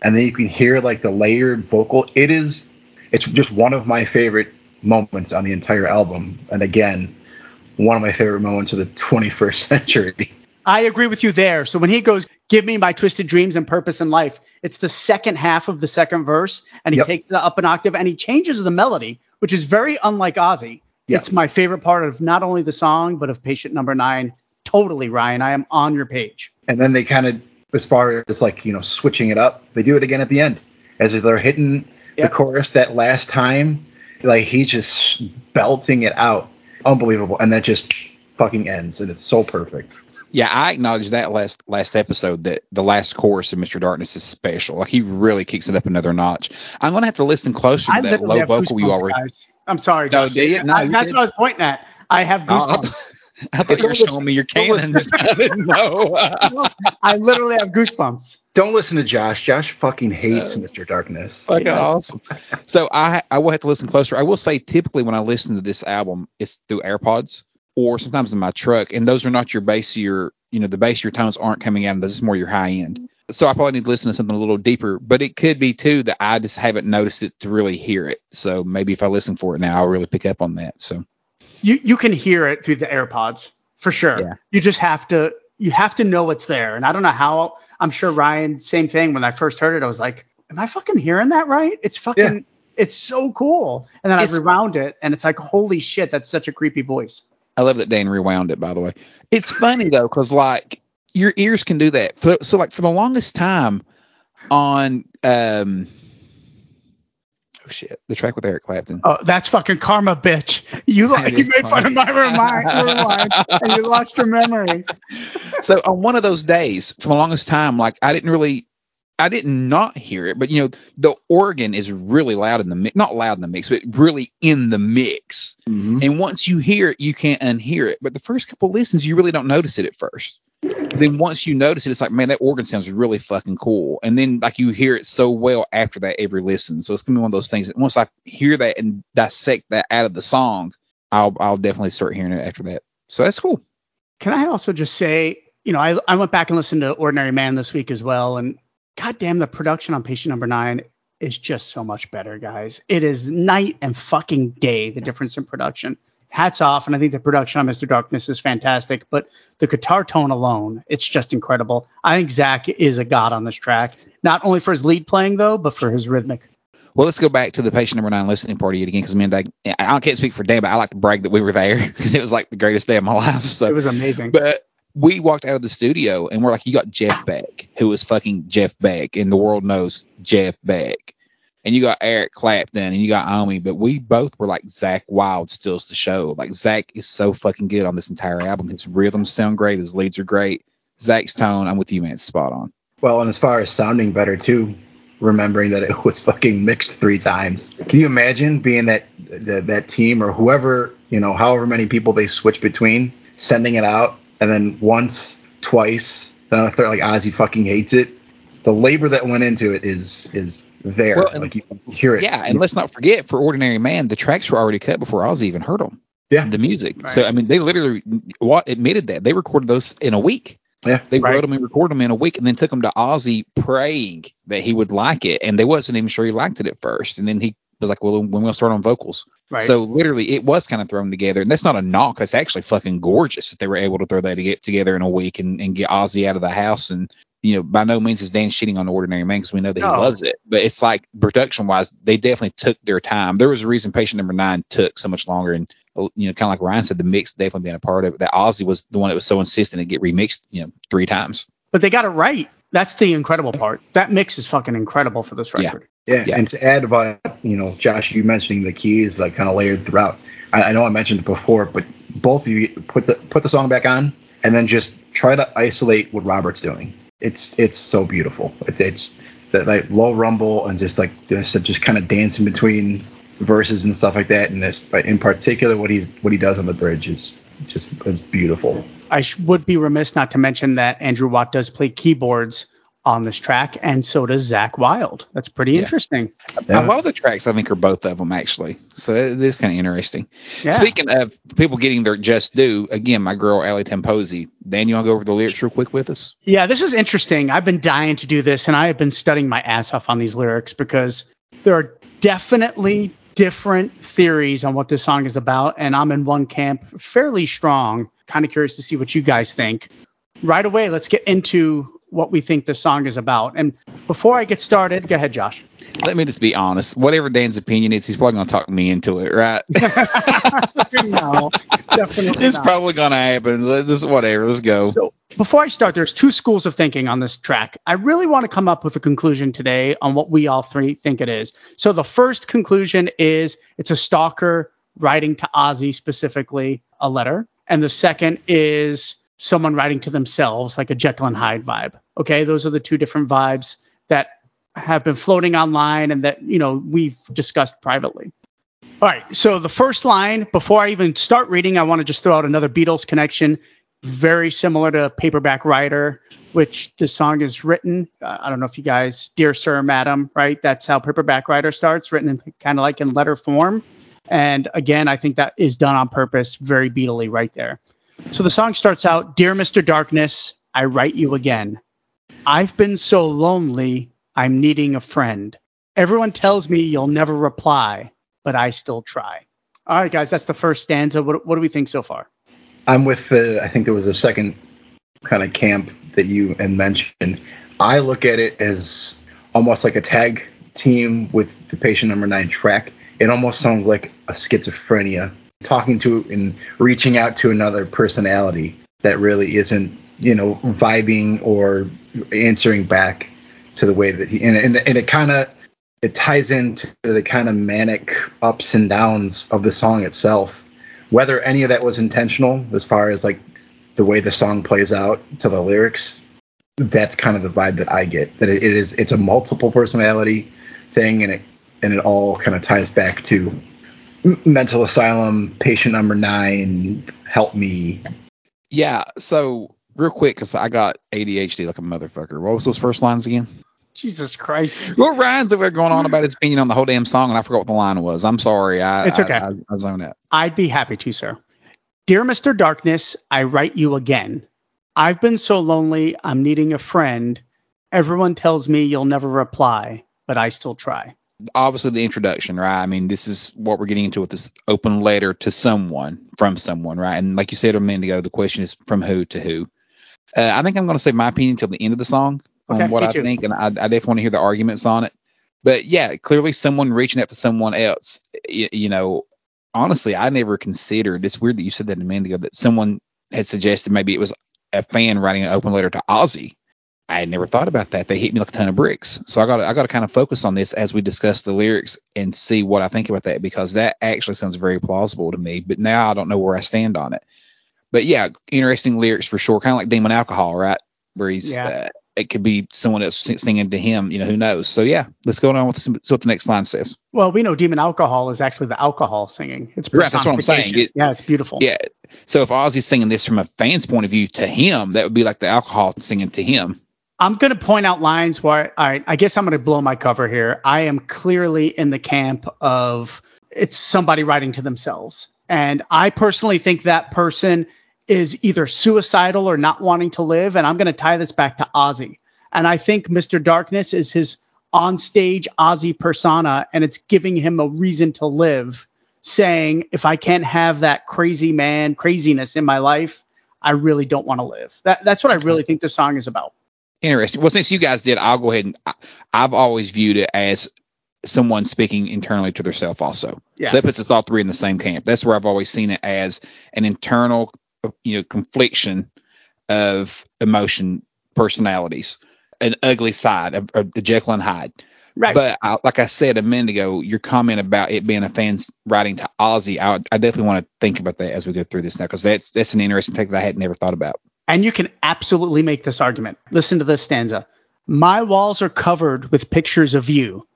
and then you can hear like the layered vocal. It is, it's just one of my favorite moments on the entire album. And again, one of my favorite moments of the 21st century.
I agree with you there. So when he goes, "Give me my twisted dreams and purpose in life," it's the second half of the second verse, and he
Yep.
takes it up an octave and he changes the melody, which is very unlike Ozzy.
Yeah.
It's my favorite part of not only the song but of Patient Number Nine. Totally, Ryan. I am on your page.
And then they kind of, as far as like, you know, switching it up, they do it again at the end. As they're hitting
Yep.
the chorus that last time, like he's just belting it out. Unbelievable. And that just fucking ends. And it's so perfect.
Yeah, I acknowledge that last last episode that the last chorus of Mr. Darkness is special. Like he really kicks it up another notch. I'm gonna have to listen closer to
I
that low vocal you already.
Guys. I'm sorry,
No,
Josh.
do you? No,
I- that's
did.
what I was pointing at. I have
Oh, I,
goosebumps.
I thought you were showing me your
don't
cannons. I didn't know.
I literally have goosebumps.
Don't listen to Josh. Josh fucking hates
Uh,
Mr. Darkness.
Fucking awesome. So I I will have to listen closer. I will say typically when I listen to this album, it's through AirPods or sometimes in my truck, and those are not your bass. Your you know the bass your tones aren't coming out. This is more your high end. So I probably need to listen to something a little deeper. But it could be too that I just haven't noticed it to really hear it. So maybe if I listen for it now, I'll really pick up on that. So
You you can hear it through the AirPods for sure.
Yeah.
You just have to you have to know it's there. And I don't know how. I'm sure Ryan, same thing. When I first heard it, I was like, "Am I fucking hearing that right?" It's fucking.
Yeah.
It's so cool. And then
It's-
I rewound it, and it's like, "Holy shit, that's such a creepy voice."
I love that Dan rewound it, by the way. It's funny though, because like your ears can do that. So, so like for the longest time on um oh shit, the track with Eric Clapton.
Oh, that's fucking karma, bitch. You like you made fun of my rewind, and you lost your memory.
So on one of those days, for the longest time, like I didn't really I didn't not hear it, but you know, the organ is really loud in the mix not loud in the mix, but really in the mix. Mm-hmm. And once you hear it, you can't unhear it. But the first couple listens, you really don't notice it at first. Then once you notice it, it's like, man, that organ sounds really fucking cool. And then like you hear it so well after that every listen. So it's gonna be one of those things that once I hear that and dissect that out of the song, I'll I'll definitely start hearing it after that. So that's cool.
Can I also just say, you know, I, I went back and listened to Ordinary Man this week as well, and goddamn, the production on Patient Number Nine is just so much better, guys. It is night and fucking day the difference in production. Hats off, and I think the production on Mr. Darkness is fantastic, but the guitar tone alone, it's just incredible. I think Zakk is a god on this track, not only for his lead playing though, but for his rhythmic.
Well, let's go back to the patient number nine listening party again because me and I can't speak for Dan, but I like to brag that we were there because it was like the greatest day of my life. So
It was amazing.
But we walked out of the studio and we're like, you got Jeff Beck, who is fucking Jeff Beck, and the world knows Jeff Beck. And you got Eric Clapton and you got Iommi, but we both were like Zakk Wylde stills the show. Like Zakk is so fucking good on this entire album. His rhythms sound great, his leads are great. Zakk's tone, I'm with you, man, spot on.
Well, and as far as sounding better too, remembering that it was fucking mixed three times. Can you imagine being that that, that team or whoever, you know, however many people they switch between, sending it out and then once, twice, then a third like Ozzy fucking hates it. The labor that went into it is is there.
Well, and-
like you can hear it.
Yeah, and let's not forget, for Ordinary Man, the tracks were already cut before Ozzy even heard them.
Yeah.
The music.
Right.
So, I mean, they literally what admitted that. They recorded those in a week.
Yeah.
They
Right.
wrote them and recorded them in a week and then took them to Ozzy praying that he would like it. And they wasn't even sure he liked it at first. And then he was like, well, when we'll start on vocals.
Right.
So literally it was kind of thrown together. And that's not a knock. That's actually fucking gorgeous that they were able to throw that to get together in a week and, and get Ozzy out of the house. And, you know, by no means is Dan shitting on the Ordinary Man because we know that
No.
he loves it. But it's like production wise, they definitely took their time. There was a reason patient number nine took so much longer. And, uh, you know, kind of like Ryan said, the mix definitely being a part of it. That Ozzy was the one that was so insistent to get remixed, you know, three times.
but they got it right. That's the incredible part. That mix is fucking incredible for this record.
Yeah,
Yeah.
and to add about you know Josh, you mentioning the keys like kind of layered throughout. I, I know I mentioned it before, but both of you put the put the song back on and then just try to isolate what Robert's doing. It's it's so beautiful. It's it's that like low rumble and just like just just kind of dancing between verses and stuff like that. And this, but in particular, what he's what he does on the bridge is just is beautiful.
I sh- would be remiss not to mention that Andrew Watt does play keyboards on this track, and so does Zakk Wylde. That's pretty
Yeah.
interesting.
A lot of the tracks, I think, are both of them actually. So it is kind of interesting.
Yeah.
Speaking of people getting their just due, again, my girl Ali Tamposi. Dan, you want to go over the lyrics real quick with us?
Yeah, this is interesting. I've been dying to do this, and I have been studying my ass off on these lyrics because there are definitely different theories on what this song is about, and I'm in one camp fairly strong. Kind of curious to see what you guys think. Right away, let's get into what we think the song is about. And before I get started, go ahead, Josh.
Let me just be honest. Whatever Dan's opinion is, he's probably going to talk me into it, right?
no, definitely
it's
not.
probably going to happen. Let's just whatever. Let's go.
So before I start, there's two schools of thinking on this track. I really want to come up with a conclusion today on what we all three think it is. So the first conclusion is it's a stalker writing to Ozzy specifically a letter, and the second is someone writing to themselves, like a Jekyll and Hyde vibe. Okay, those are the two different vibes that have been floating online and that you know we've discussed privately. All right, so the first line, before I even start reading, I want to just throw out another Beatles connection, very similar to Paperback Writer, which the song is written. Uh, I don't know if you guys, Dear Sir, Madam, right? That's how Paperback Writer starts, written in kind of like in letter form. And again, I think that is done on purpose, very Beatly right there. So the song starts out, Dear Mr. Darkness, I write you again. I've been so lonely, I'm needing a friend. Everyone tells me you'll never reply, but I still try. All right, guys, that's the first stanza. What, what do we think so far?
I'm with the. I think there was a second kind of camp that you and mentioned. I look at it as almost like a tag team with the patient number nine track. It almost sounds like a schizophrenia talking to and reaching out to another personality that really isn't, you know, vibing or answering back to the way that he and, and, and it kind of it ties into the kind of manic ups and downs of the song itself. Whether any of that was intentional as far as like the way the song plays out to the lyrics that's kind of the vibe that i get that it, is it's a multiple personality thing and it and it all kind of ties back to mental asylum patient number nine help me
Yeah. So real quick, because I got ADHD like a motherfucker. What was those first lines again?
Jesus Christ.
what Ryan's over there going on about his opinion on the whole damn song, and I forgot what the line was. I'm sorry. I,
It's okay.
I, I, I zone out.
I'd be happy to, sir. Dear Mr. Darkness, I write you again. I've been so lonely, I'm needing a friend. Everyone tells me you'll never reply, but I still try.
Obviously, the introduction, right? I mean, this is what we're getting into with this open letter to someone from someone, right? And like you said a minute ago, the question is from who to who. Uh, I think I'm going to say my opinion till the end of the song
Okay,
on what I think, and I, I definitely want to hear the arguments on it. But yeah, clearly someone reaching out to someone else. You, you know, honestly, I never considered. It's weird that you said that a minute ago that someone had suggested maybe it was a fan writing an open letter to Ozzy. I had never thought about that. They hit me like a ton of bricks. So I got I got to kind of focus on this as we discuss the lyrics and see what I think about that because that actually sounds very plausible to me. But now I don't know where I stand on it. But yeah, interesting lyrics for sure. Kind of like Demon Alcohol, right? Where he's
Yeah.
uh, it could be someone else singing to him. You know, who knows? So yeah, let's go on with see what the next line says.
Well, we know demon alcohol is actually the alcohol singing. It's
Right, that's what I'm saying. It-
yeah, it's beautiful.
Yeah. So if Ozzy's singing this from a fan's point of view to him, that would be like the alcohol singing to him.
I'm going to point out lines where, I guess I'm going to blow my cover here. I am clearly in the camp of it's somebody writing to themselves. And I personally think that person is either suicidal or not wanting to live. And I'm going to tie this back to Ozzy. And I think Mr. Darkness is his onstage Ozzy persona, and it's giving him a reason to live, saying, if I can't have that crazy man craziness in my life, I really don't want to live. That, that's what I really think the song is about.
Interesting. Well, since you guys did, I'll go ahead and I, I've always viewed it as someone speaking internally to themselves also.
Yeah.
So that puts us all three in the same camp. That's where I've always seen it as an internal, you know, confliction of emotion personalities. an ugly side of, of the Jekyll and Hyde.
Right.
But I, like I said a minute ago, your comment about it being a fan's writing to Ozzy, I, I definitely want to think about that as we go through this now because that's that's an interesting take that I had never thought about.
And you can absolutely make this argument. Listen to this stanza. My walls are covered with pictures of you.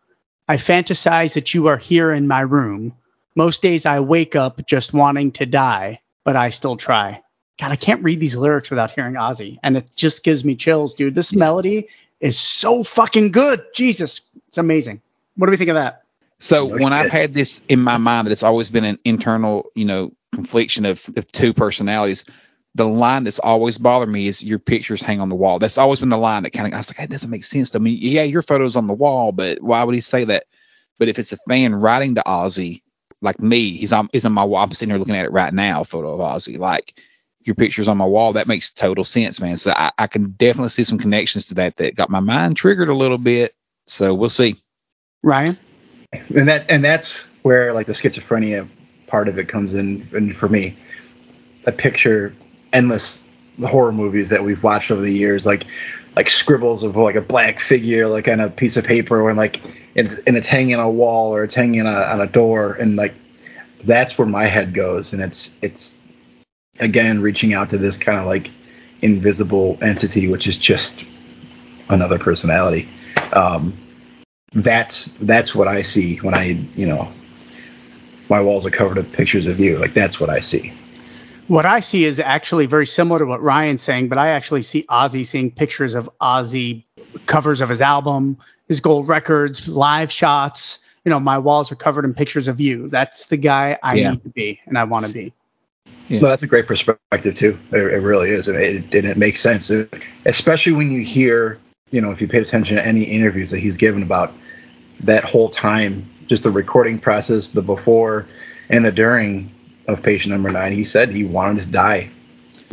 I fantasize that you are here in my room. Most days I wake up just wanting to die, but I still try. God, I can't read these lyrics without hearing Ozzy, and it just gives me chills, dude. This melody is so fucking good. Jesus, it's amazing. What do we think of that?
So when I've had this in my mind that it's always been an internal, you know, confliction of, of two personalities, the line that's always bothered me is your pictures hang on the wall. That's always been the line that kind of I was like, that doesn't make sense to me. Yeah, your photo's on the wall, but why would he say that? But if it's a fan writing to Ozzy, like me, he's on he's on my wall. I'm sitting here looking at it right now, photo of Ozzy. Like your picture's on my wall. That makes total sense, man. So I, I can definitely see some connections to that that got my mind triggered a little bit. So we'll see.
Ryan?
and that and that's where like the schizophrenia part of it comes in and for me A picture endless horror movies that we've watched over the years like like scribbles of like a black figure like on a piece of paper and like it's and it's hanging on a wall or it's hanging on a, on a door and like that's where my head goes and it's it's again reaching out to this kind of like invisible entity which is just another personality um that's that's what I see when I you know my walls are covered with pictures of you. Like that's what I see.
What I see is actually very similar to what Ryan's saying, but I actually see Ozzy seeing pictures of Ozzy covers of his album, his gold records, live shots. You know, my walls are covered in pictures of you. That's the guy I
Yeah.
need to be and I want to be.
Yeah.
Well, that's a great perspective too. It, it really is, and it, and it makes sense, It- especially when you hear, you know, if you paid attention to any interviews that he's given about that whole time, just the recording process, the before and the during of patient number nine. He said he wanted to die,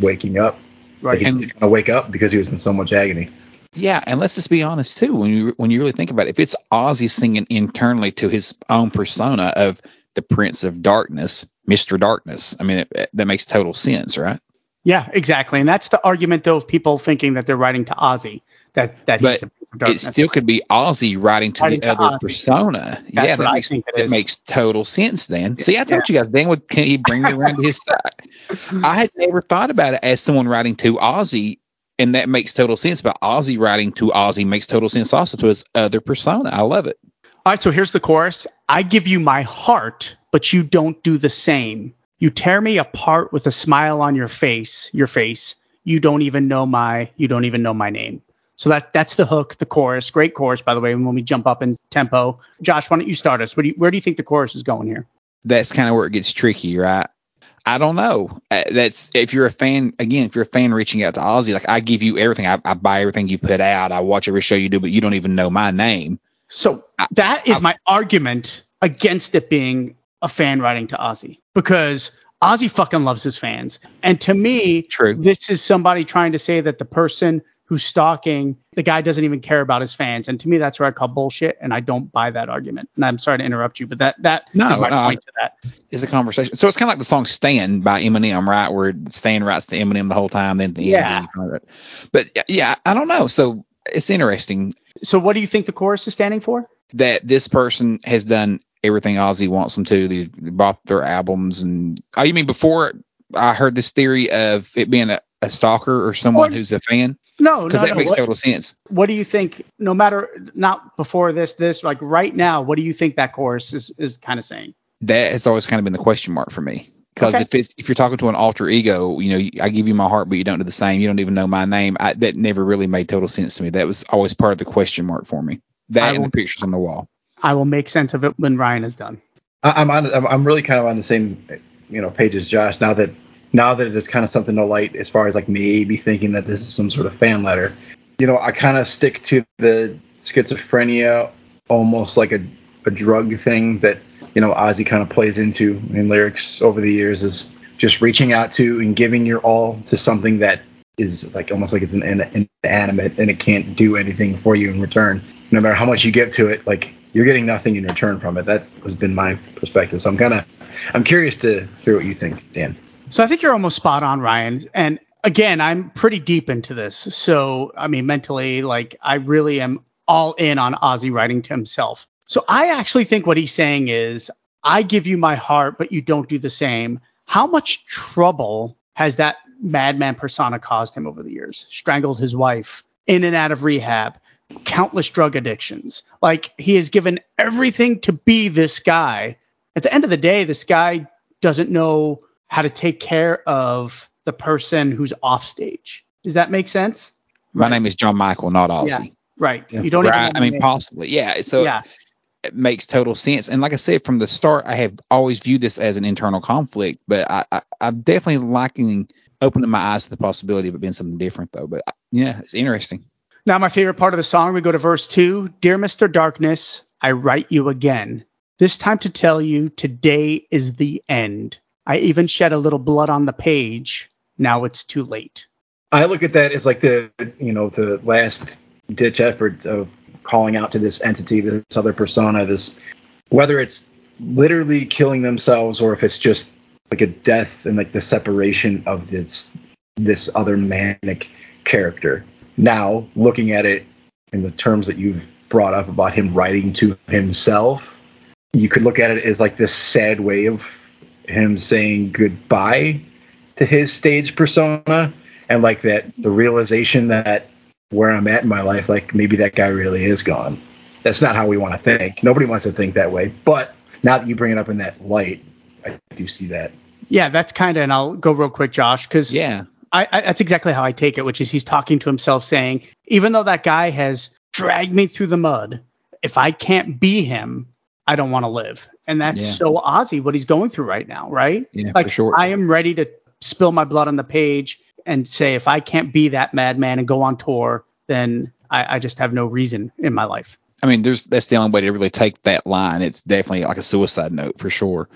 waking up.
Right.
Like he
And-
didn't want to wake up because he was in so much agony.
Yeah, and let's just be honest too. When you when you really think about it, if it's Ozzy singing internally to his own persona of the Prince of Darkness, Mister Darkness, I mean it, it- that makes total sense, right?
Yeah, exactly. And that's the argument though of people thinking that they're writing to Ozzy. That that
But It still could be Ozzy writing to
Writing
the
to
other
Ozzy.
persona. yeah,
what
that makes
think it
that
is.
makes total sense. Then, see, I told you guys, Dan would can he bring me around to his side? I had never thought about it as someone writing to Ozzy, and that makes total sense. But Ozzy writing to Ozzy makes total sense also to his other persona. I love it.
All right, so here's the chorus. I give you my heart, but you don't do the same. You tear me apart with a smile on your face, your face. You don't even know my you don't even know my name. So that that's the hook, the chorus. Great chorus, by the way, when we jump up in tempo. Josh, why don't you start us? Where do you, where do you think the chorus is going here?
that's kind of where it gets tricky, right? I don't know. Uh, That's if you're a fan. Again, if you're a fan reaching out to Ozzy, like I give you everything. I, I buy everything you put out. I watch every show you do, but you don't even know my name.
So that is my argument against it being a fan writing to Ozzy because Ozzy fucking loves his fans. And to me,
True.
this is somebody trying to say that the person who's stalking the guy doesn't even care about his fans. And to me, that's where I call bullshit. And I don't buy that argument. And I'm sorry to interrupt you, but that that is
No,
my
no,
point to that.
It's a conversation. So it's kind of like the song "Stan" by Eminem, right? Where Stan writes to Eminem the whole time, then the
Yeah.
end. But yeah, I don't know. So it's interesting
So what do you think the chorus is standing for?
that this person has done everything Ozzy wants them to. They, bought their albums, and oh, you mean before I heard this theory of it being a, a stalker or someone
Well,
who's a fan?
No,
Because
no,
that
no.
makes
What,
total sense.
what do you think? No matter not before this, this like right now, what do you think that chorus is is kind of saying?
That has always kind of been the question mark for me. Because
Okay.
if it's if you're talking to an alter ego, you know, I give you my heart, but you don't do the same. You don't even know my name. I, that never really made total sense to me. That was always part of the question mark for me.
I
That and the pictures on the wall.
I will make sense of it when Ryan is done.
I, I'm on. I'm, I'm really kind of on the same, you know, page as Josh. Now that now that it is kind of something to light as far as like maybe thinking that this is some sort of fan letter. You know, I kind of stick to the schizophrenia, almost like a, a drug thing that you know Ozzy kind of plays into in lyrics over the years is just reaching out to and giving your all to something that is like almost like it's an, an inanimate and it can't do anything for you in return. No matter how much you give to it, like you're getting nothing in return from it. That has been my perspective. So I'm kind of I'm curious to hear what you think, Dan.
So I think you're almost spot on, Ryan. And again, I'm pretty deep into this. So, I mean, mentally, like, I really am all in on Ozzy writing to himself. So, I actually think what he's saying is, I give you my heart, but you don't do the same. How much trouble has that madman persona caused him over the years? Strangled his wife, in and out of rehab, countless drug addictions. Like, he has given everything to be this guy. At the end of the day, this guy doesn't know how to take care of the person who's off stage. Does that make sense?
My name is John Michael, not Ozzy.
Yeah. Right.
Yeah.
You don't
Right.
even
I mean, possibly. Yeah. So
yeah.
it makes total sense. And like I said from the start, I have always viewed this as an internal conflict, but I, I, I'm definitely liking opening my eyes to the possibility of it being something different, though. But yeah, it's interesting.
Now, my favorite part of the song, we go to verse two. Dear Mr. Darkness, I write you again. This time to tell you today is the end. I even shed a little blood on the page. Now it's too late.
I look at that as like the you know the last ditch effort of calling out to this entity, this other persona, this whether it's literally killing themselves or if it's just like a death and like the separation of this this other manic character. Now looking at it in the terms that you've brought up about him writing to himself, you could look at it as like this sad way of him saying goodbye to his stage persona and like that the realization that where I'm at in my life, like maybe that guy really is gone. That's not how we want to think. Nobody wants to think that way. But now that you bring it up in that light, I do see that.
Yeah, that's kind of, and I'll go real quick, Josh, because
Yeah.
I, I, that's exactly how I take it, which is he's talking to himself saying, even though that guy has dragged me through the mud, if I can't be him, I don't want to live. And that's
Yeah.
so Ozzy, what he's going through right now, right?
Yeah,
like
for sure.
I am ready to spill my blood on the page and say if I can't be that madman and go on tour, then I, I just have no reason in my life.
I mean, there's that's the only way to really take that line. It's definitely like a suicide note for sure.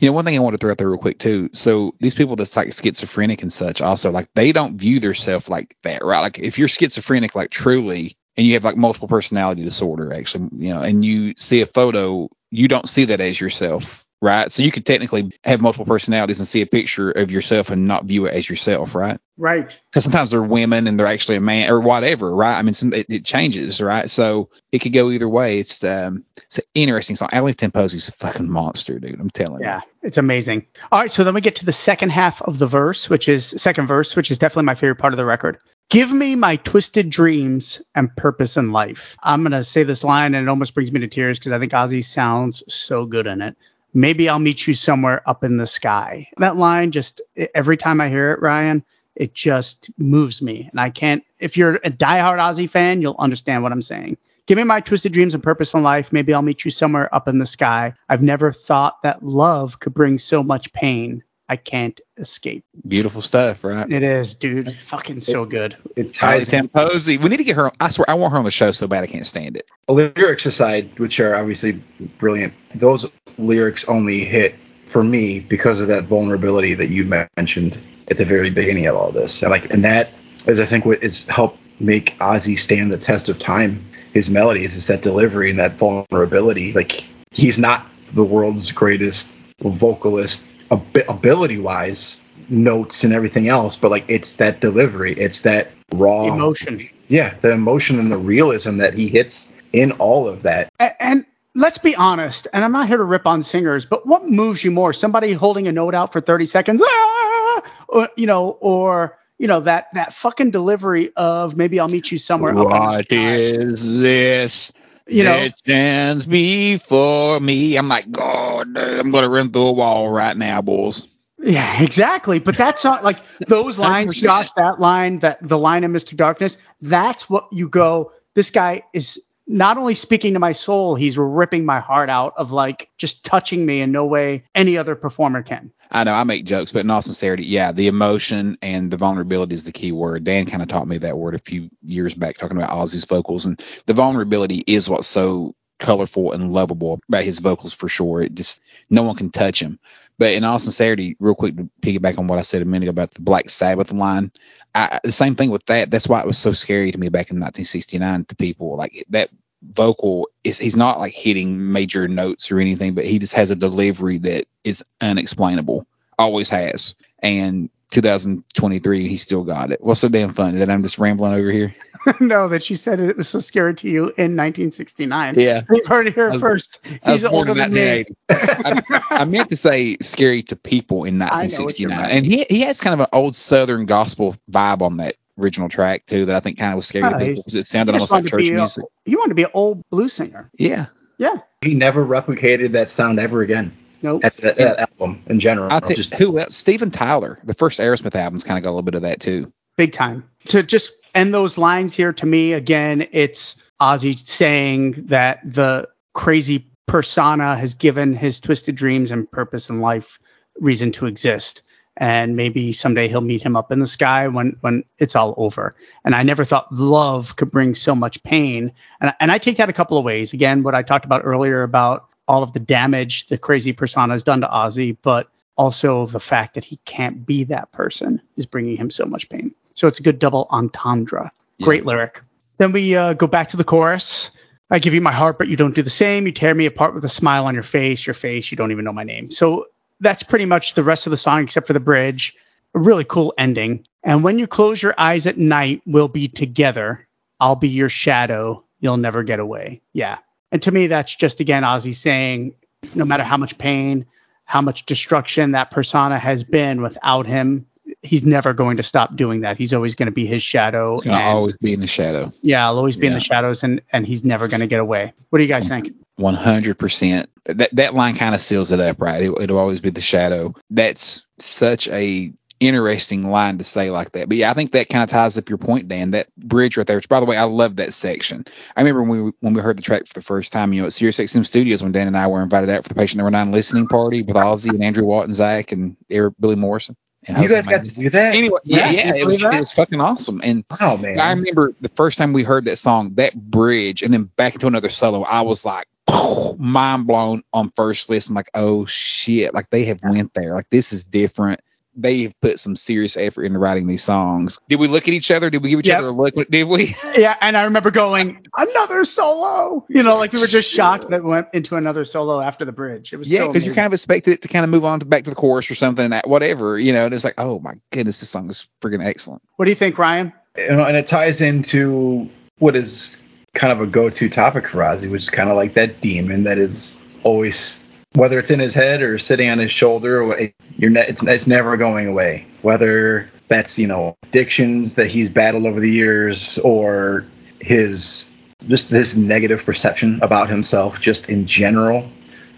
You know, one thing I want to throw out there real quick too. So these people that's like schizophrenic and such, also like they don't view themselves like that, right? Like if you're schizophrenic, like truly, and you have like multiple personality disorder, actually, you know, and you see a photo, you don't see that as yourself, right? So you could technically have multiple personalities and see a picture of yourself and not view it as yourself, right?
Right.
because sometimes they're women and they're actually a man or whatever, right? I mean, some, it, it changes, right? So it could go either way. It's um, it's an interesting song. Ali Tamposi's a fucking monster, dude. I'm telling you.
Yeah, it's amazing. All right, so then we get to the second half of the verse, which is second verse, which is definitely my favorite part of the record. Give me my twisted dreams and purpose in life. I'm gonna say this line, and it almost brings me to tears because I think Ozzy sounds so good in it. Maybe I'll meet you somewhere up in the sky. That line just every time I hear it, Ryan, it just moves me, and I can't. If you're a diehard Ozzy fan, you'll understand what I'm saying. Give me my twisted dreams and purpose in life. Maybe I'll meet you somewhere up in the sky. I've never thought that love could bring so much pain. I can't escape.
Beautiful stuff, right?
It is, dude. Fucking so good.
It ties in
Tamposi. We need to get her. I swear, I want her on the show so bad I can't stand it.
lyrics aside, which are obviously brilliant. Those lyrics only hit for me because of that vulnerability that you mentioned at the very beginning of all this. And like, and that is, I think, what has helped make Ozzy stand the test of time. His melodies is that delivery and that vulnerability. Like, he's not the world's greatest vocalist ab- ability wise, notes and everything else, but like, it's that delivery. It's that raw
Emotion.
Yeah, the emotion and the realism that he hits in all of that.
A- And let's be honest, and I'm not here to rip on singers, but what moves you more? Somebody holding a note out for 30 seconds, ah! or, you know, or you know that that fucking delivery of maybe I'll meet you somewhere. up in the
What
sky.
is this?
You know,
It stands before me. I'm like, God, I'm gonna run through a wall right now, boys.
Yeah, exactly. But that's not like those lines,
100%.
Josh, that line, that the line of Mr. Darkness, that's what you go, this guy is not only speaking to my soul, he's ripping my heart out of like just touching me in no way any other performer can.
I know I make jokes, but in all sincerity, yeah, the emotion and the vulnerability is the key word. Dan kind of taught me that word a few years back, talking about Ozzy's vocals, and the vulnerability is what's so colorful and lovable about his vocals for sure. It just no one can touch him. But in all sincerity, real quick to piggyback on what I said a minute ago about the Black Sabbath line, I, the same thing with that. That's why it was so scary to me back in 1969 to people. Like that vocal is he's not like hitting major notes or anything, but he just has a delivery that is unexplainable. Always has. And 2023 he still got it. What's so damn funny that I'm just rambling over here?
no, that you said it was so scary to you in 1969.
Yeah.
You've heard it here
was-
first.
I
He's older than me.
I, I meant to say scary to people in
I know what you're
1969, and he he has kind of an old Southern gospel vibe on that original track too that I think kind of was scary to people because it sounded almost like
wanted to
church
be a-
music.
He wanted to be an old blues singer.
Yeah,
Yeah.
He never replicated that sound ever again
Nope.
at the, that album in general.
I think
Just
who else? Steven Tyler, the first Aerosmith album's kind of got a little bit of that too.
big time. To just end those lines here, to me, again, it's Ozzy saying that the crazy persona has given his twisted dreams and purpose in life reason to exist. And maybe someday he'll meet him up in the sky when, when it's all over. And I never thought love could bring so much pain. And, and I take that a couple of ways. Again, what I talked about earlier about all of the damage the crazy persona has done to Ozzy, but also the fact that he can't be that person is bringing him so much pain. So it's a good double entendre. Great lyric. Then we uh, go back to the chorus. I give you my heart, but you don't do the same. You tear me apart with a smile on your face. Your face, you don't even know my name. So that's pretty much the rest of the song, except for the bridge. A really cool ending. And when you close your eyes at night, we'll be together. I'll be your shadow. You'll never get away. Yeah. And to me, that's just again Ozzy saying, no matter how much pain, how much destruction that persona has been without him, he's never going to stop doing that. He's always going to be his shadow.
It's gonna
and-
always be in the shadow.
yeah, I'll always be in the shadows, and and he's never going to get away. What do you guys think?
One hundred percent. That that line kind of seals it up, right? It, it'll always be the shadow. That's such a interesting line to say like that. But yeah, I think that kind of ties up your point, Dan. That bridge right there. Which, by the way, I love that section. I remember when we when we heard the track for the first time, you know, at Sirius XM Studios when Dan and I were invited out for the Patient Number Nine listening party with Ozzy and Andrew Watt and Zakk and Eric Billy Morrison. And
you guys got to do that.
Anyway, yeah,
Yeah,
yeah, it was it was fucking awesome. And
Wow, man.
I remember the first time we heard that song, that bridge, and then back into another solo. I was like, mind blown on first listen. Like, oh shit! Like they have went there. Like this is different. They've put some serious effort into writing these songs. Did we look at each other? Did we give each
Yep.
other a look? Did we?
Yeah, and I remember going another solo. You know, like we were just shocked that we went into another solo after the bridge. It was
Yeah,
so
because you're kind of expected it to kind of move on to back to the chorus or something, and that, whatever, you know. And it's like, oh my goodness, this song is freaking excellent.
What do you think, Ryan?
you know, and it ties into what is kind of a go-to topic for Ozzy, which is kind of like that demon that is always, whether it's in his head or sitting on his shoulder, or you're ne- it's, it's never going away. Whether that's you know addictions that he's battled over the years, or his just this negative perception about himself, just in general.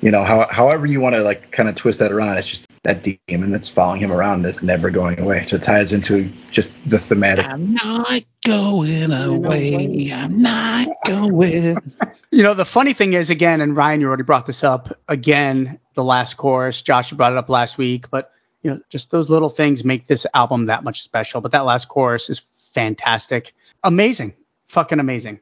You know, how, however you want to like kind of twist that around, it's just that demon that's following him around that's never going away. So it ties into just the thematic
I'm not going away. I'm not going.
You know, the funny thing is, again, and Ryan, you already brought this up again, the last chorus. Josh, you brought it up last week, but you know, just those little things make this album that much special. But that last chorus is fantastic, amazing, fucking amazing.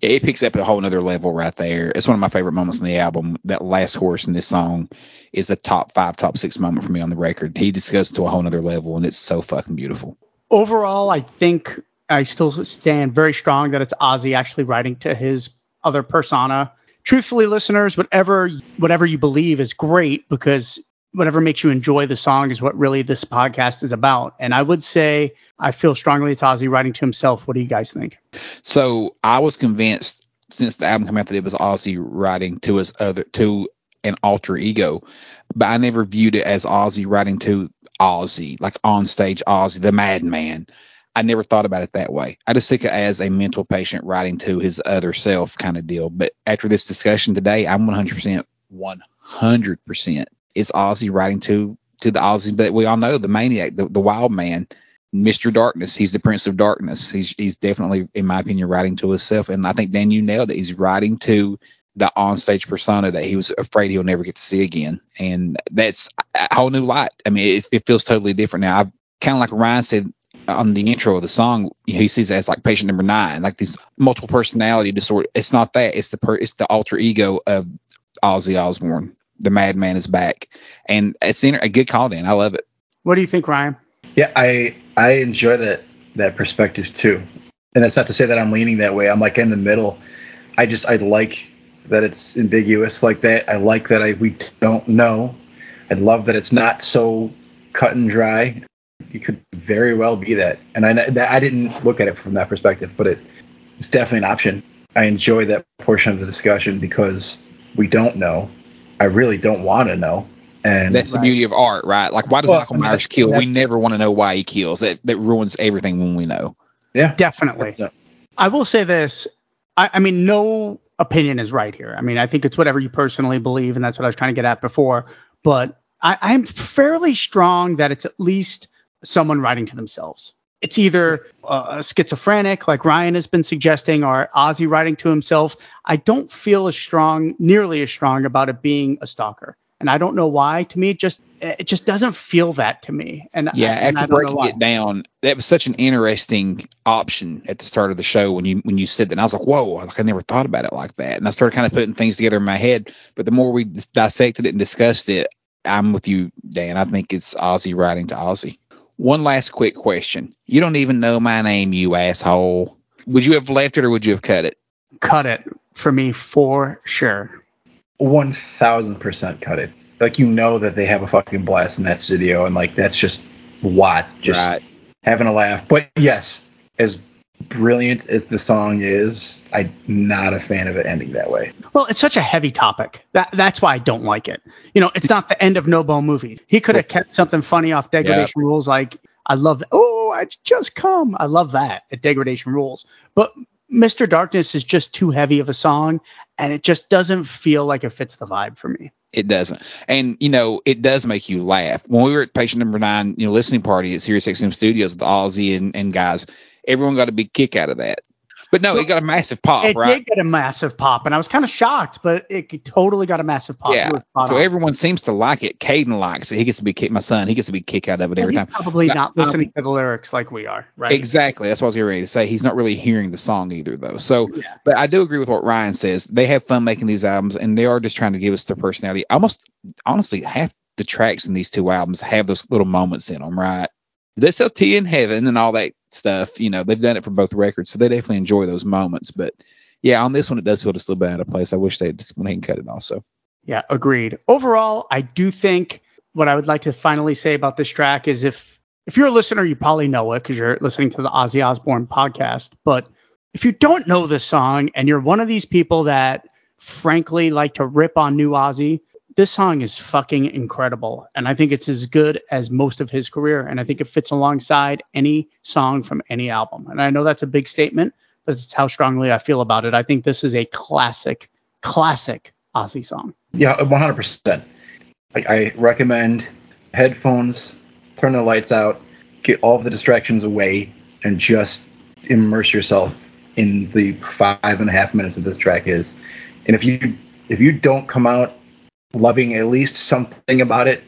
Yeah, it picks up a whole nother level right there. It's one of my favorite moments in the album. That last chorus in this song is the top five, top six moment for me on the record. He just goes to a whole nother level, and it's so fucking beautiful.
Overall, I think I still stand very strong that it's Ozzy actually writing to his other persona. Truthfully, listeners, whatever whatever you believe is great because whatever makes you enjoy the song is what really this podcast is about. And I would say I feel strongly it's Ozzy writing to himself. What do you guys think?
So I was convinced since the album came out that it was Ozzy writing to his other to an alter ego, but I never viewed it as Ozzy writing to Ozzy, like on stage Ozzy, the madman. I never thought about it that way. I just took it as a mental patient writing to his other self kind of deal. But after this discussion today, I'm 100%, 100% it's Ozzy writing to to the Ozzy that we all know, the maniac, the, the wild man, Mr. Darkness. He's the Prince of Darkness. He's he's definitely, in my opinion, writing to himself. And I think Dan, you nailed it. He's writing to the onstage persona that he was afraid he'll never get to see again. And that's a whole new light. I mean, it, it feels totally different now. I've kind of like Ryan said on the intro of the song, he sees it as like patient number nine, like these multiple personality disorder. It's not that. It's the per, it's the alter ego of Ozzy Osbourne. The madman is back, and it's inter- a good call, Dan. I love it.
What do you think, Ryan?
Yeah, I I enjoy that that perspective too. And that's not to say that I'm leaning that way. I'm like in the middle. I just I like that it's ambiguous like that. I like that I we don't know. I love that it's not so cut and dry. It could very well be that. And I that, I didn't look at it from that perspective, but it, it's definitely an option. I enjoy that portion of the discussion because we don't know. I really don't want to know. And
that's the beauty of art, right? Like, why does
Well,
Michael
I
Myers kill? We never want to know why he kills. That that ruins everything when we know.
yeah,
Definitely.
Yeah.
I will say this. I, I mean, no opinion is right here. I mean, I think it's whatever you personally believe, and that's what I was trying to get at before. But I, I'm fairly strong that it's at least someone writing to themselves. It's either uh, a schizophrenic, like Ryan has been suggesting, or Ozzy writing to himself. I don't feel as strong, nearly as strong about it being a stalker, and I don't know why. To me, it just it just doesn't feel that to me. And
Yeah,
and
after breaking it down, that was such an interesting option at the start of the show when you when you said that. And I was like, whoa, like I never thought about it like that. And I started kind of putting things together in my head. But the more we dissected it and discussed it, I'm with you, Dan. I think it's Ozzy writing to Ozzy. One last quick question. You don't even know my name, you asshole. Would you have left it or would you have cut it?
cut it for me for sure.
one thousand percent cut it. Like you know that they have a fucking blast in that studio, and like that's just what? just
right.
having a laugh. But yes, as brilliant as the song is, I'm not a fan of it ending that way.
Well, it's such a heavy topic. That that's why I don't like it. You know, it's not the end of No Bone movies. He could have kept something funny off degradation rules like I love that. Oh, I just come. I love that at degradation rules. But Mr. Darkness is just too heavy of a song and it just doesn't feel like it fits the vibe for me.
It doesn't. And, you know, it does make you laugh. When we were at patient number nine, you know, listening party at Sirius XM Studios with Ozzy and, and guys, everyone got a big kick out of that. But no, it got a massive pop, right?
it
right?
did get a massive pop and I was kind of shocked, but it totally got a massive pop.
yeah.
It was spot
So
on.
everyone seems to like it. Caden likes it. He gets to be kick. My son, he gets to be kick out of it
Well,
every
he's
time.
probably
But,
not
um,
listening to the lyrics like we are, right?
Exactly. That's what I was getting ready to say. He's not really hearing the song either, though. So,
Yeah.
but I do agree with what Ryan says. They have fun making these albums, and they are just trying to give us their personality. Almost, honestly, half the tracks in these two albums have those little moments in them, right? This LT in Heaven and all that stuff, you know, they've done it for both records, so they definitely enjoy those moments. But yeah, on this one, it does feel just a little bit out of place. I wish they had just went ahead and cut it also.
Yeah, agreed. Overall, I do think what I would like to finally say about this track is if if you're a listener, you probably know it because you're listening to the Ozzy Osbourne podcast. But if you don't know this song and you're one of these people that frankly like to rip on new Ozzy, this song is fucking incredible. And I think it's as good as most of his career. And I think it fits alongside any song from any album. And I know that's a big statement, but it's how strongly I feel about it. I think this is a classic, classic Ozzy song.
Yeah, uh, 100%. I, I recommend headphones, turn the lights out, get all the distractions away, and just immerse yourself in the five and a half minutes that this track is. And if you if you don't come out loving at least something about it,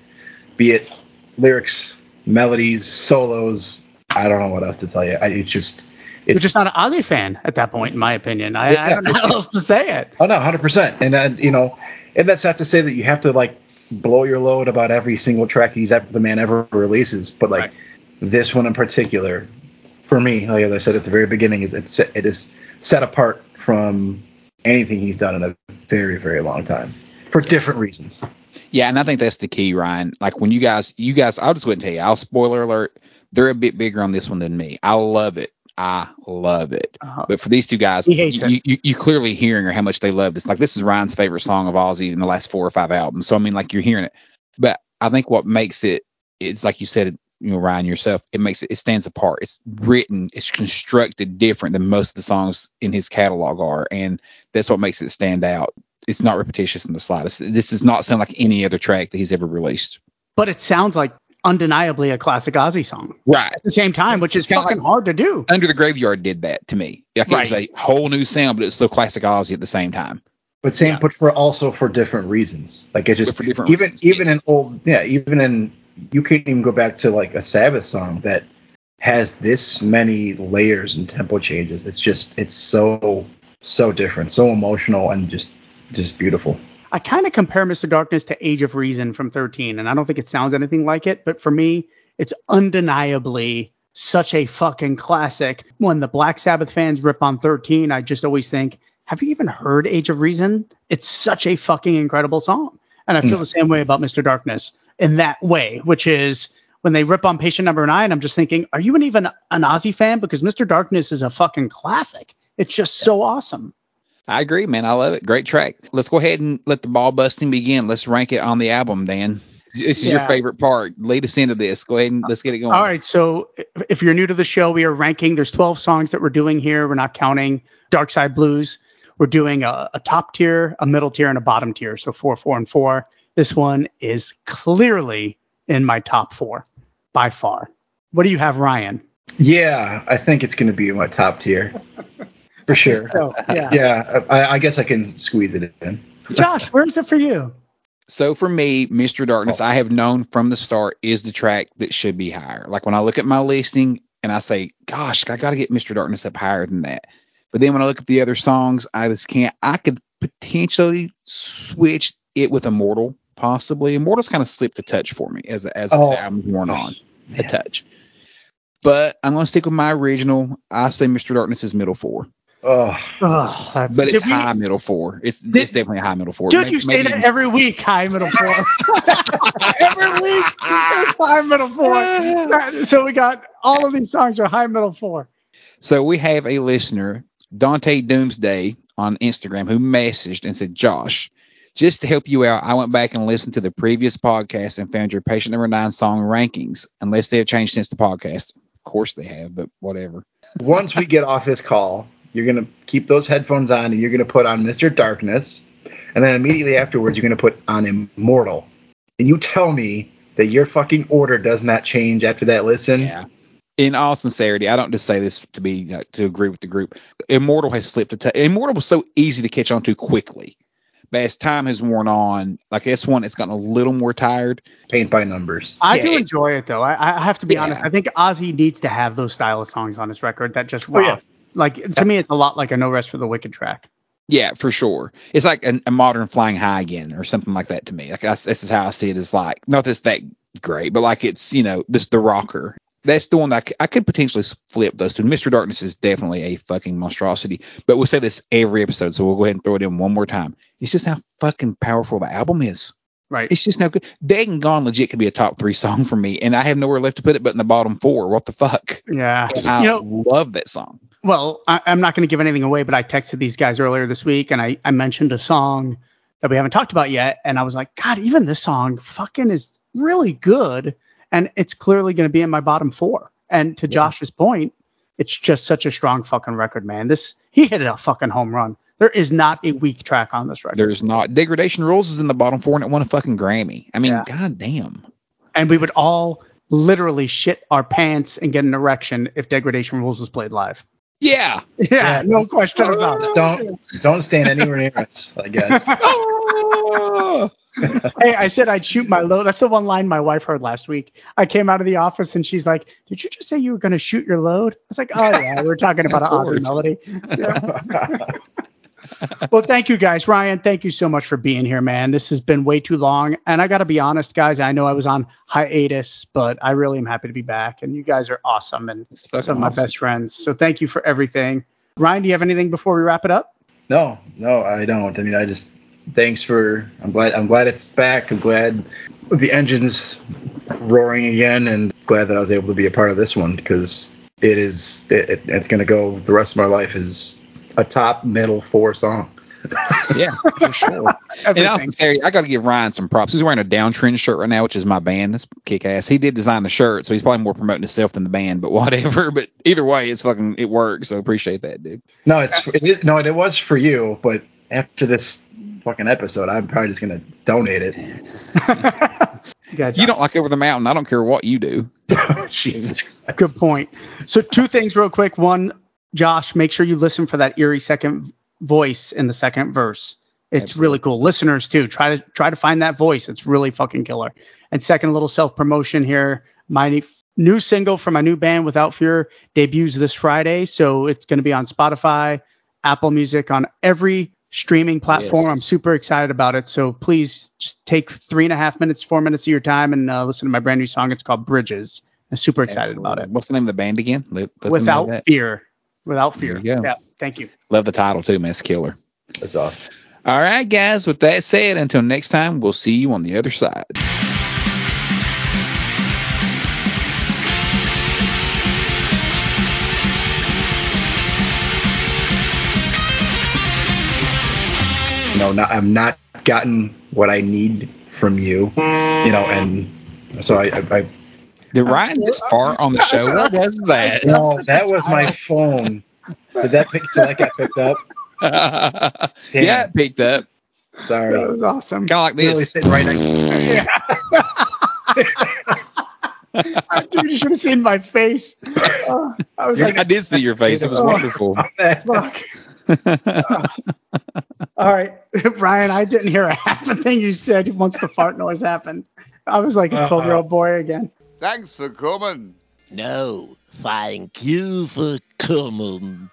be it lyrics, melodies, solos, I don't know what else to tell you. I, it's just
You're
it's
just not an Ozzy fan at that point, in my opinion. I, I don't know how else to say it.
Oh no, hundred percent. And uh, you know, and that's not to say that you have to like blow your load about every single track he's ever the man ever releases, but like
Right.
this one in particular, for me, like as I said at the very beginning, is it's it is set apart from anything he's done in a very very long time for different reasons.
Yeah, and I think that's the key, Ryan. Like when you guys, you guys, I'll just go ahead and tell you. I'll spoiler alert. They're a bit bigger on this one than me. I love it. I love it.
Uh-huh.
But for these two guys, you, you, you, you clearly hearing or how much they love this. Like this is Ryan's favorite song of Ozzy in the last four or five albums. So I mean, like you're hearing it. But I think what makes it, it's like you said, you know, Ryan yourself, it makes it, it stands apart. It's written, it's constructed different than most of the songs in his catalog are, and that's what makes it stand out. It's not repetitious in the slightest. This does not sound like any other track that he's ever released.
But it sounds like undeniably a classic Ozzy song
Right.
at the same time, which is fucking
like-
hard to do.
Under the Graveyard did that to me. Like it was a whole new sound, but it's still classic Ozzy at the same time.
But same,
Yeah.
but for also for different reasons. Like it just
for different
even
reasons,
even
yes.
in old yeah even in you can't even go back to like a Sabbath song that has this many layers and tempo changes. It's just it's so so different, so emotional and just just beautiful.
I kind of compare Mr. Darkness to Age of Reason from 13, and I don't think it sounds anything like it, but for me, it's undeniably such a fucking classic. When the Black Sabbath fans rip on 13, I just always think, have you even heard Age of Reason? It's such a fucking incredible song. And I feel mm. the same way about Mr. Darkness in that way, which is when they rip on Patient Number Nine, I'm just thinking, are you an even an Ozzy fan? Because Mr. Darkness is a fucking classic. It's just so awesome.
I agree, man. I love it. Great track. Let's go ahead and let the ball busting begin. Let's rank it on the album, Dan. This is your favorite part. Lead us into this. Go ahead and let's get it going.
All right, so if you're new to the show, we are ranking. There's 12 songs that we're doing here. We're not counting Dark Side Blues. We're doing a, a top tier, a middle tier, and a bottom tier. So four, four, and four. This one is clearly in my top four by far. What do you have, Ryan?
Yeah, I think it's going to be in my top tier for sure.
Oh, yeah.
Yeah, I, I guess I can squeeze it in.
Josh, where's it for you?
So for me, Mr. Darkness,
Oh.
I have known from the start is the track that should be higher. Like when I look at my listing and I say, gosh, I got to get Mr. Darkness up higher than that. But then when I look at the other songs, I just can't. I could potentially switch it with Immortal, possibly. Immortal's kind of slipped a touch for me as as
Oh.
the album's worn on a touch. But I'm gonna stick with my original. I say Mr. Darkness is middle four,
Oh,
Ugh,
but it's
we-
high middle four. It's
Did-
it's definitely a high middle four.
Dude,
May-
you say
maybe-
that every week, high middle four. every week, it's high middle four. So we got all of these songs are high middle four.
So we have a listener, Dante Doomsday, on Instagram who messaged and said, Josh, just to help you out, I went back and listened to the previous podcast and found your patient number nine song rankings, unless they have changed since the podcast. Of course they have, but whatever.
once we get off this call, you're going to keep those headphones on and you're going to put on Mr. Darkness. And then immediately afterwards, you're going to put on Immortal. And you tell me that your fucking order does not change after that listen.
Yeah. In all sincerity, I don't just say this to be uh, to agree with the group. Immortal has slipped a touch. Immortal was so easy to catch on to quickly. But as time has worn on, like this one, it's gotten a little more tired.
Paint by numbers.
I
Yeah,
do
it-
enjoy it though. I, I have to be
Yeah.
honest. I think Ozzy needs to have those style of songs on his record that just
Oh, yeah.
Like to me, it's a lot like a No Rest for the Wicked track.
Yeah, for sure. It's like a, a modern flying high again, or something like that to me. Like that's, this is how I see it. Is like not this that great, but like it's you know this the rocker. That's the one that I, c- I could potentially flip those two. Mr. Darkness is definitely a fucking monstrosity, but we'll say this every episode, so we'll go ahead and throw it in one more time. It's just how fucking powerful the album is.
Right.
It's just no good. Dead and Gone legit could be a top three song for me, and I have nowhere left to put it but in the bottom four. What the fuck?
yeah.
I
You know,
love that song.
Well, I, I'm not going to give anything away, but I texted these guys earlier this week and I, I mentioned a song that we haven't talked about yet. And I was like, God, even this song fucking is really good. And it's clearly going to be in my bottom four. And to Josh's point, it's just such a strong fucking record, man. This, he hit it a fucking home run. There is not a weak track on this record.
There's not degradation rules is in the bottom four and it won a fucking Grammy. I mean,
Yeah.
god damn.
and we would all literally shit our pants and get an erection if Degradation Rules was played live.
Yeah.
Yeah, no question about it.
Don't don't stand anywhere near us, I guess.
hey, I said I'd shoot my load. That's the one line my wife heard last week. I came out of the office and she's like, "Did you just say you were going to shoot your load?" I was like, "Oh yeah, we are talking about an
Of
Ozzy melody." Yeah. well, thank you guys, Ryan. Thank you so much for being here, man. This has been way too long, and I got to be honest, guys. I know I was on hiatus, but I really am happy to be back, and you guys are awesome and some of my
awesome.
best friends. So thank you for everything. Ryan, do you have anything before we wrap it up?
No, no, I don't. I mean, I just thanks for. I'm glad. I'm glad it's back. I'm glad the engine's roaring again, and glad that I was able to be a part of this one because it is. It, it- it's going to go the rest of my life is a top middle four song.
Yeah, for sure. In all
Everything.
I got to give Ryan some props. He's wearing a downtrend shirt right now, which is my band. That's kick ass. He did design the shirt, so he's probably more promoting himself than the band, but whatever. But either way, it's fucking it works. So appreciate that, dude.
No, it's it is, no, it was for you, but after this fucking episode, I'm probably just going to donate it.
Good
You
job.
don't like over the mountain. I don't care what you do.
Jesus Christ.
Good point. So two things real quick. One, Josh, make sure you listen for that eerie second voice in the second verse. It's
Absolutely.
really cool. Listeners too, try to try to find that voice. It's really fucking killer. And second, a little self promotion here. My new single from my new band, Without Fear, debuts this Friday. So it's going to be on Spotify, Apple Music, on every streaming platform.
Yes.
I'm super excited about it. So please just take three and a half minutes, four minutes of your time and uh, listen to my brand new song. It's called Bridges. I'm super excited about it.
What's the name of the band again? Let- let
Without fear. Without fear. Yeah. Thank you.
Love the title too, man. Killer.
That's awesome.
All right, guys. With that said, until next time, we'll see you on the other side.
No, not, I've not gotten what I need from you, you know, and so I, I, I
did Ryan just fart on the show? What was that?
no, that was my phone. Did that pick? So that got picked up.
yeah, it picked up.
Sorry.
That was awesome.
Kind of like
Literally
this.
sitting right next.
Dude, you should have seen my face. Uh, I was like,
I did see your face. It was wonderful.
fuck. All right, Ryan, I didn't hear a half a thing you said once the fart noise happened. I was like a 12 year old boy again.
Thanks for coming.
No, thank you for coming.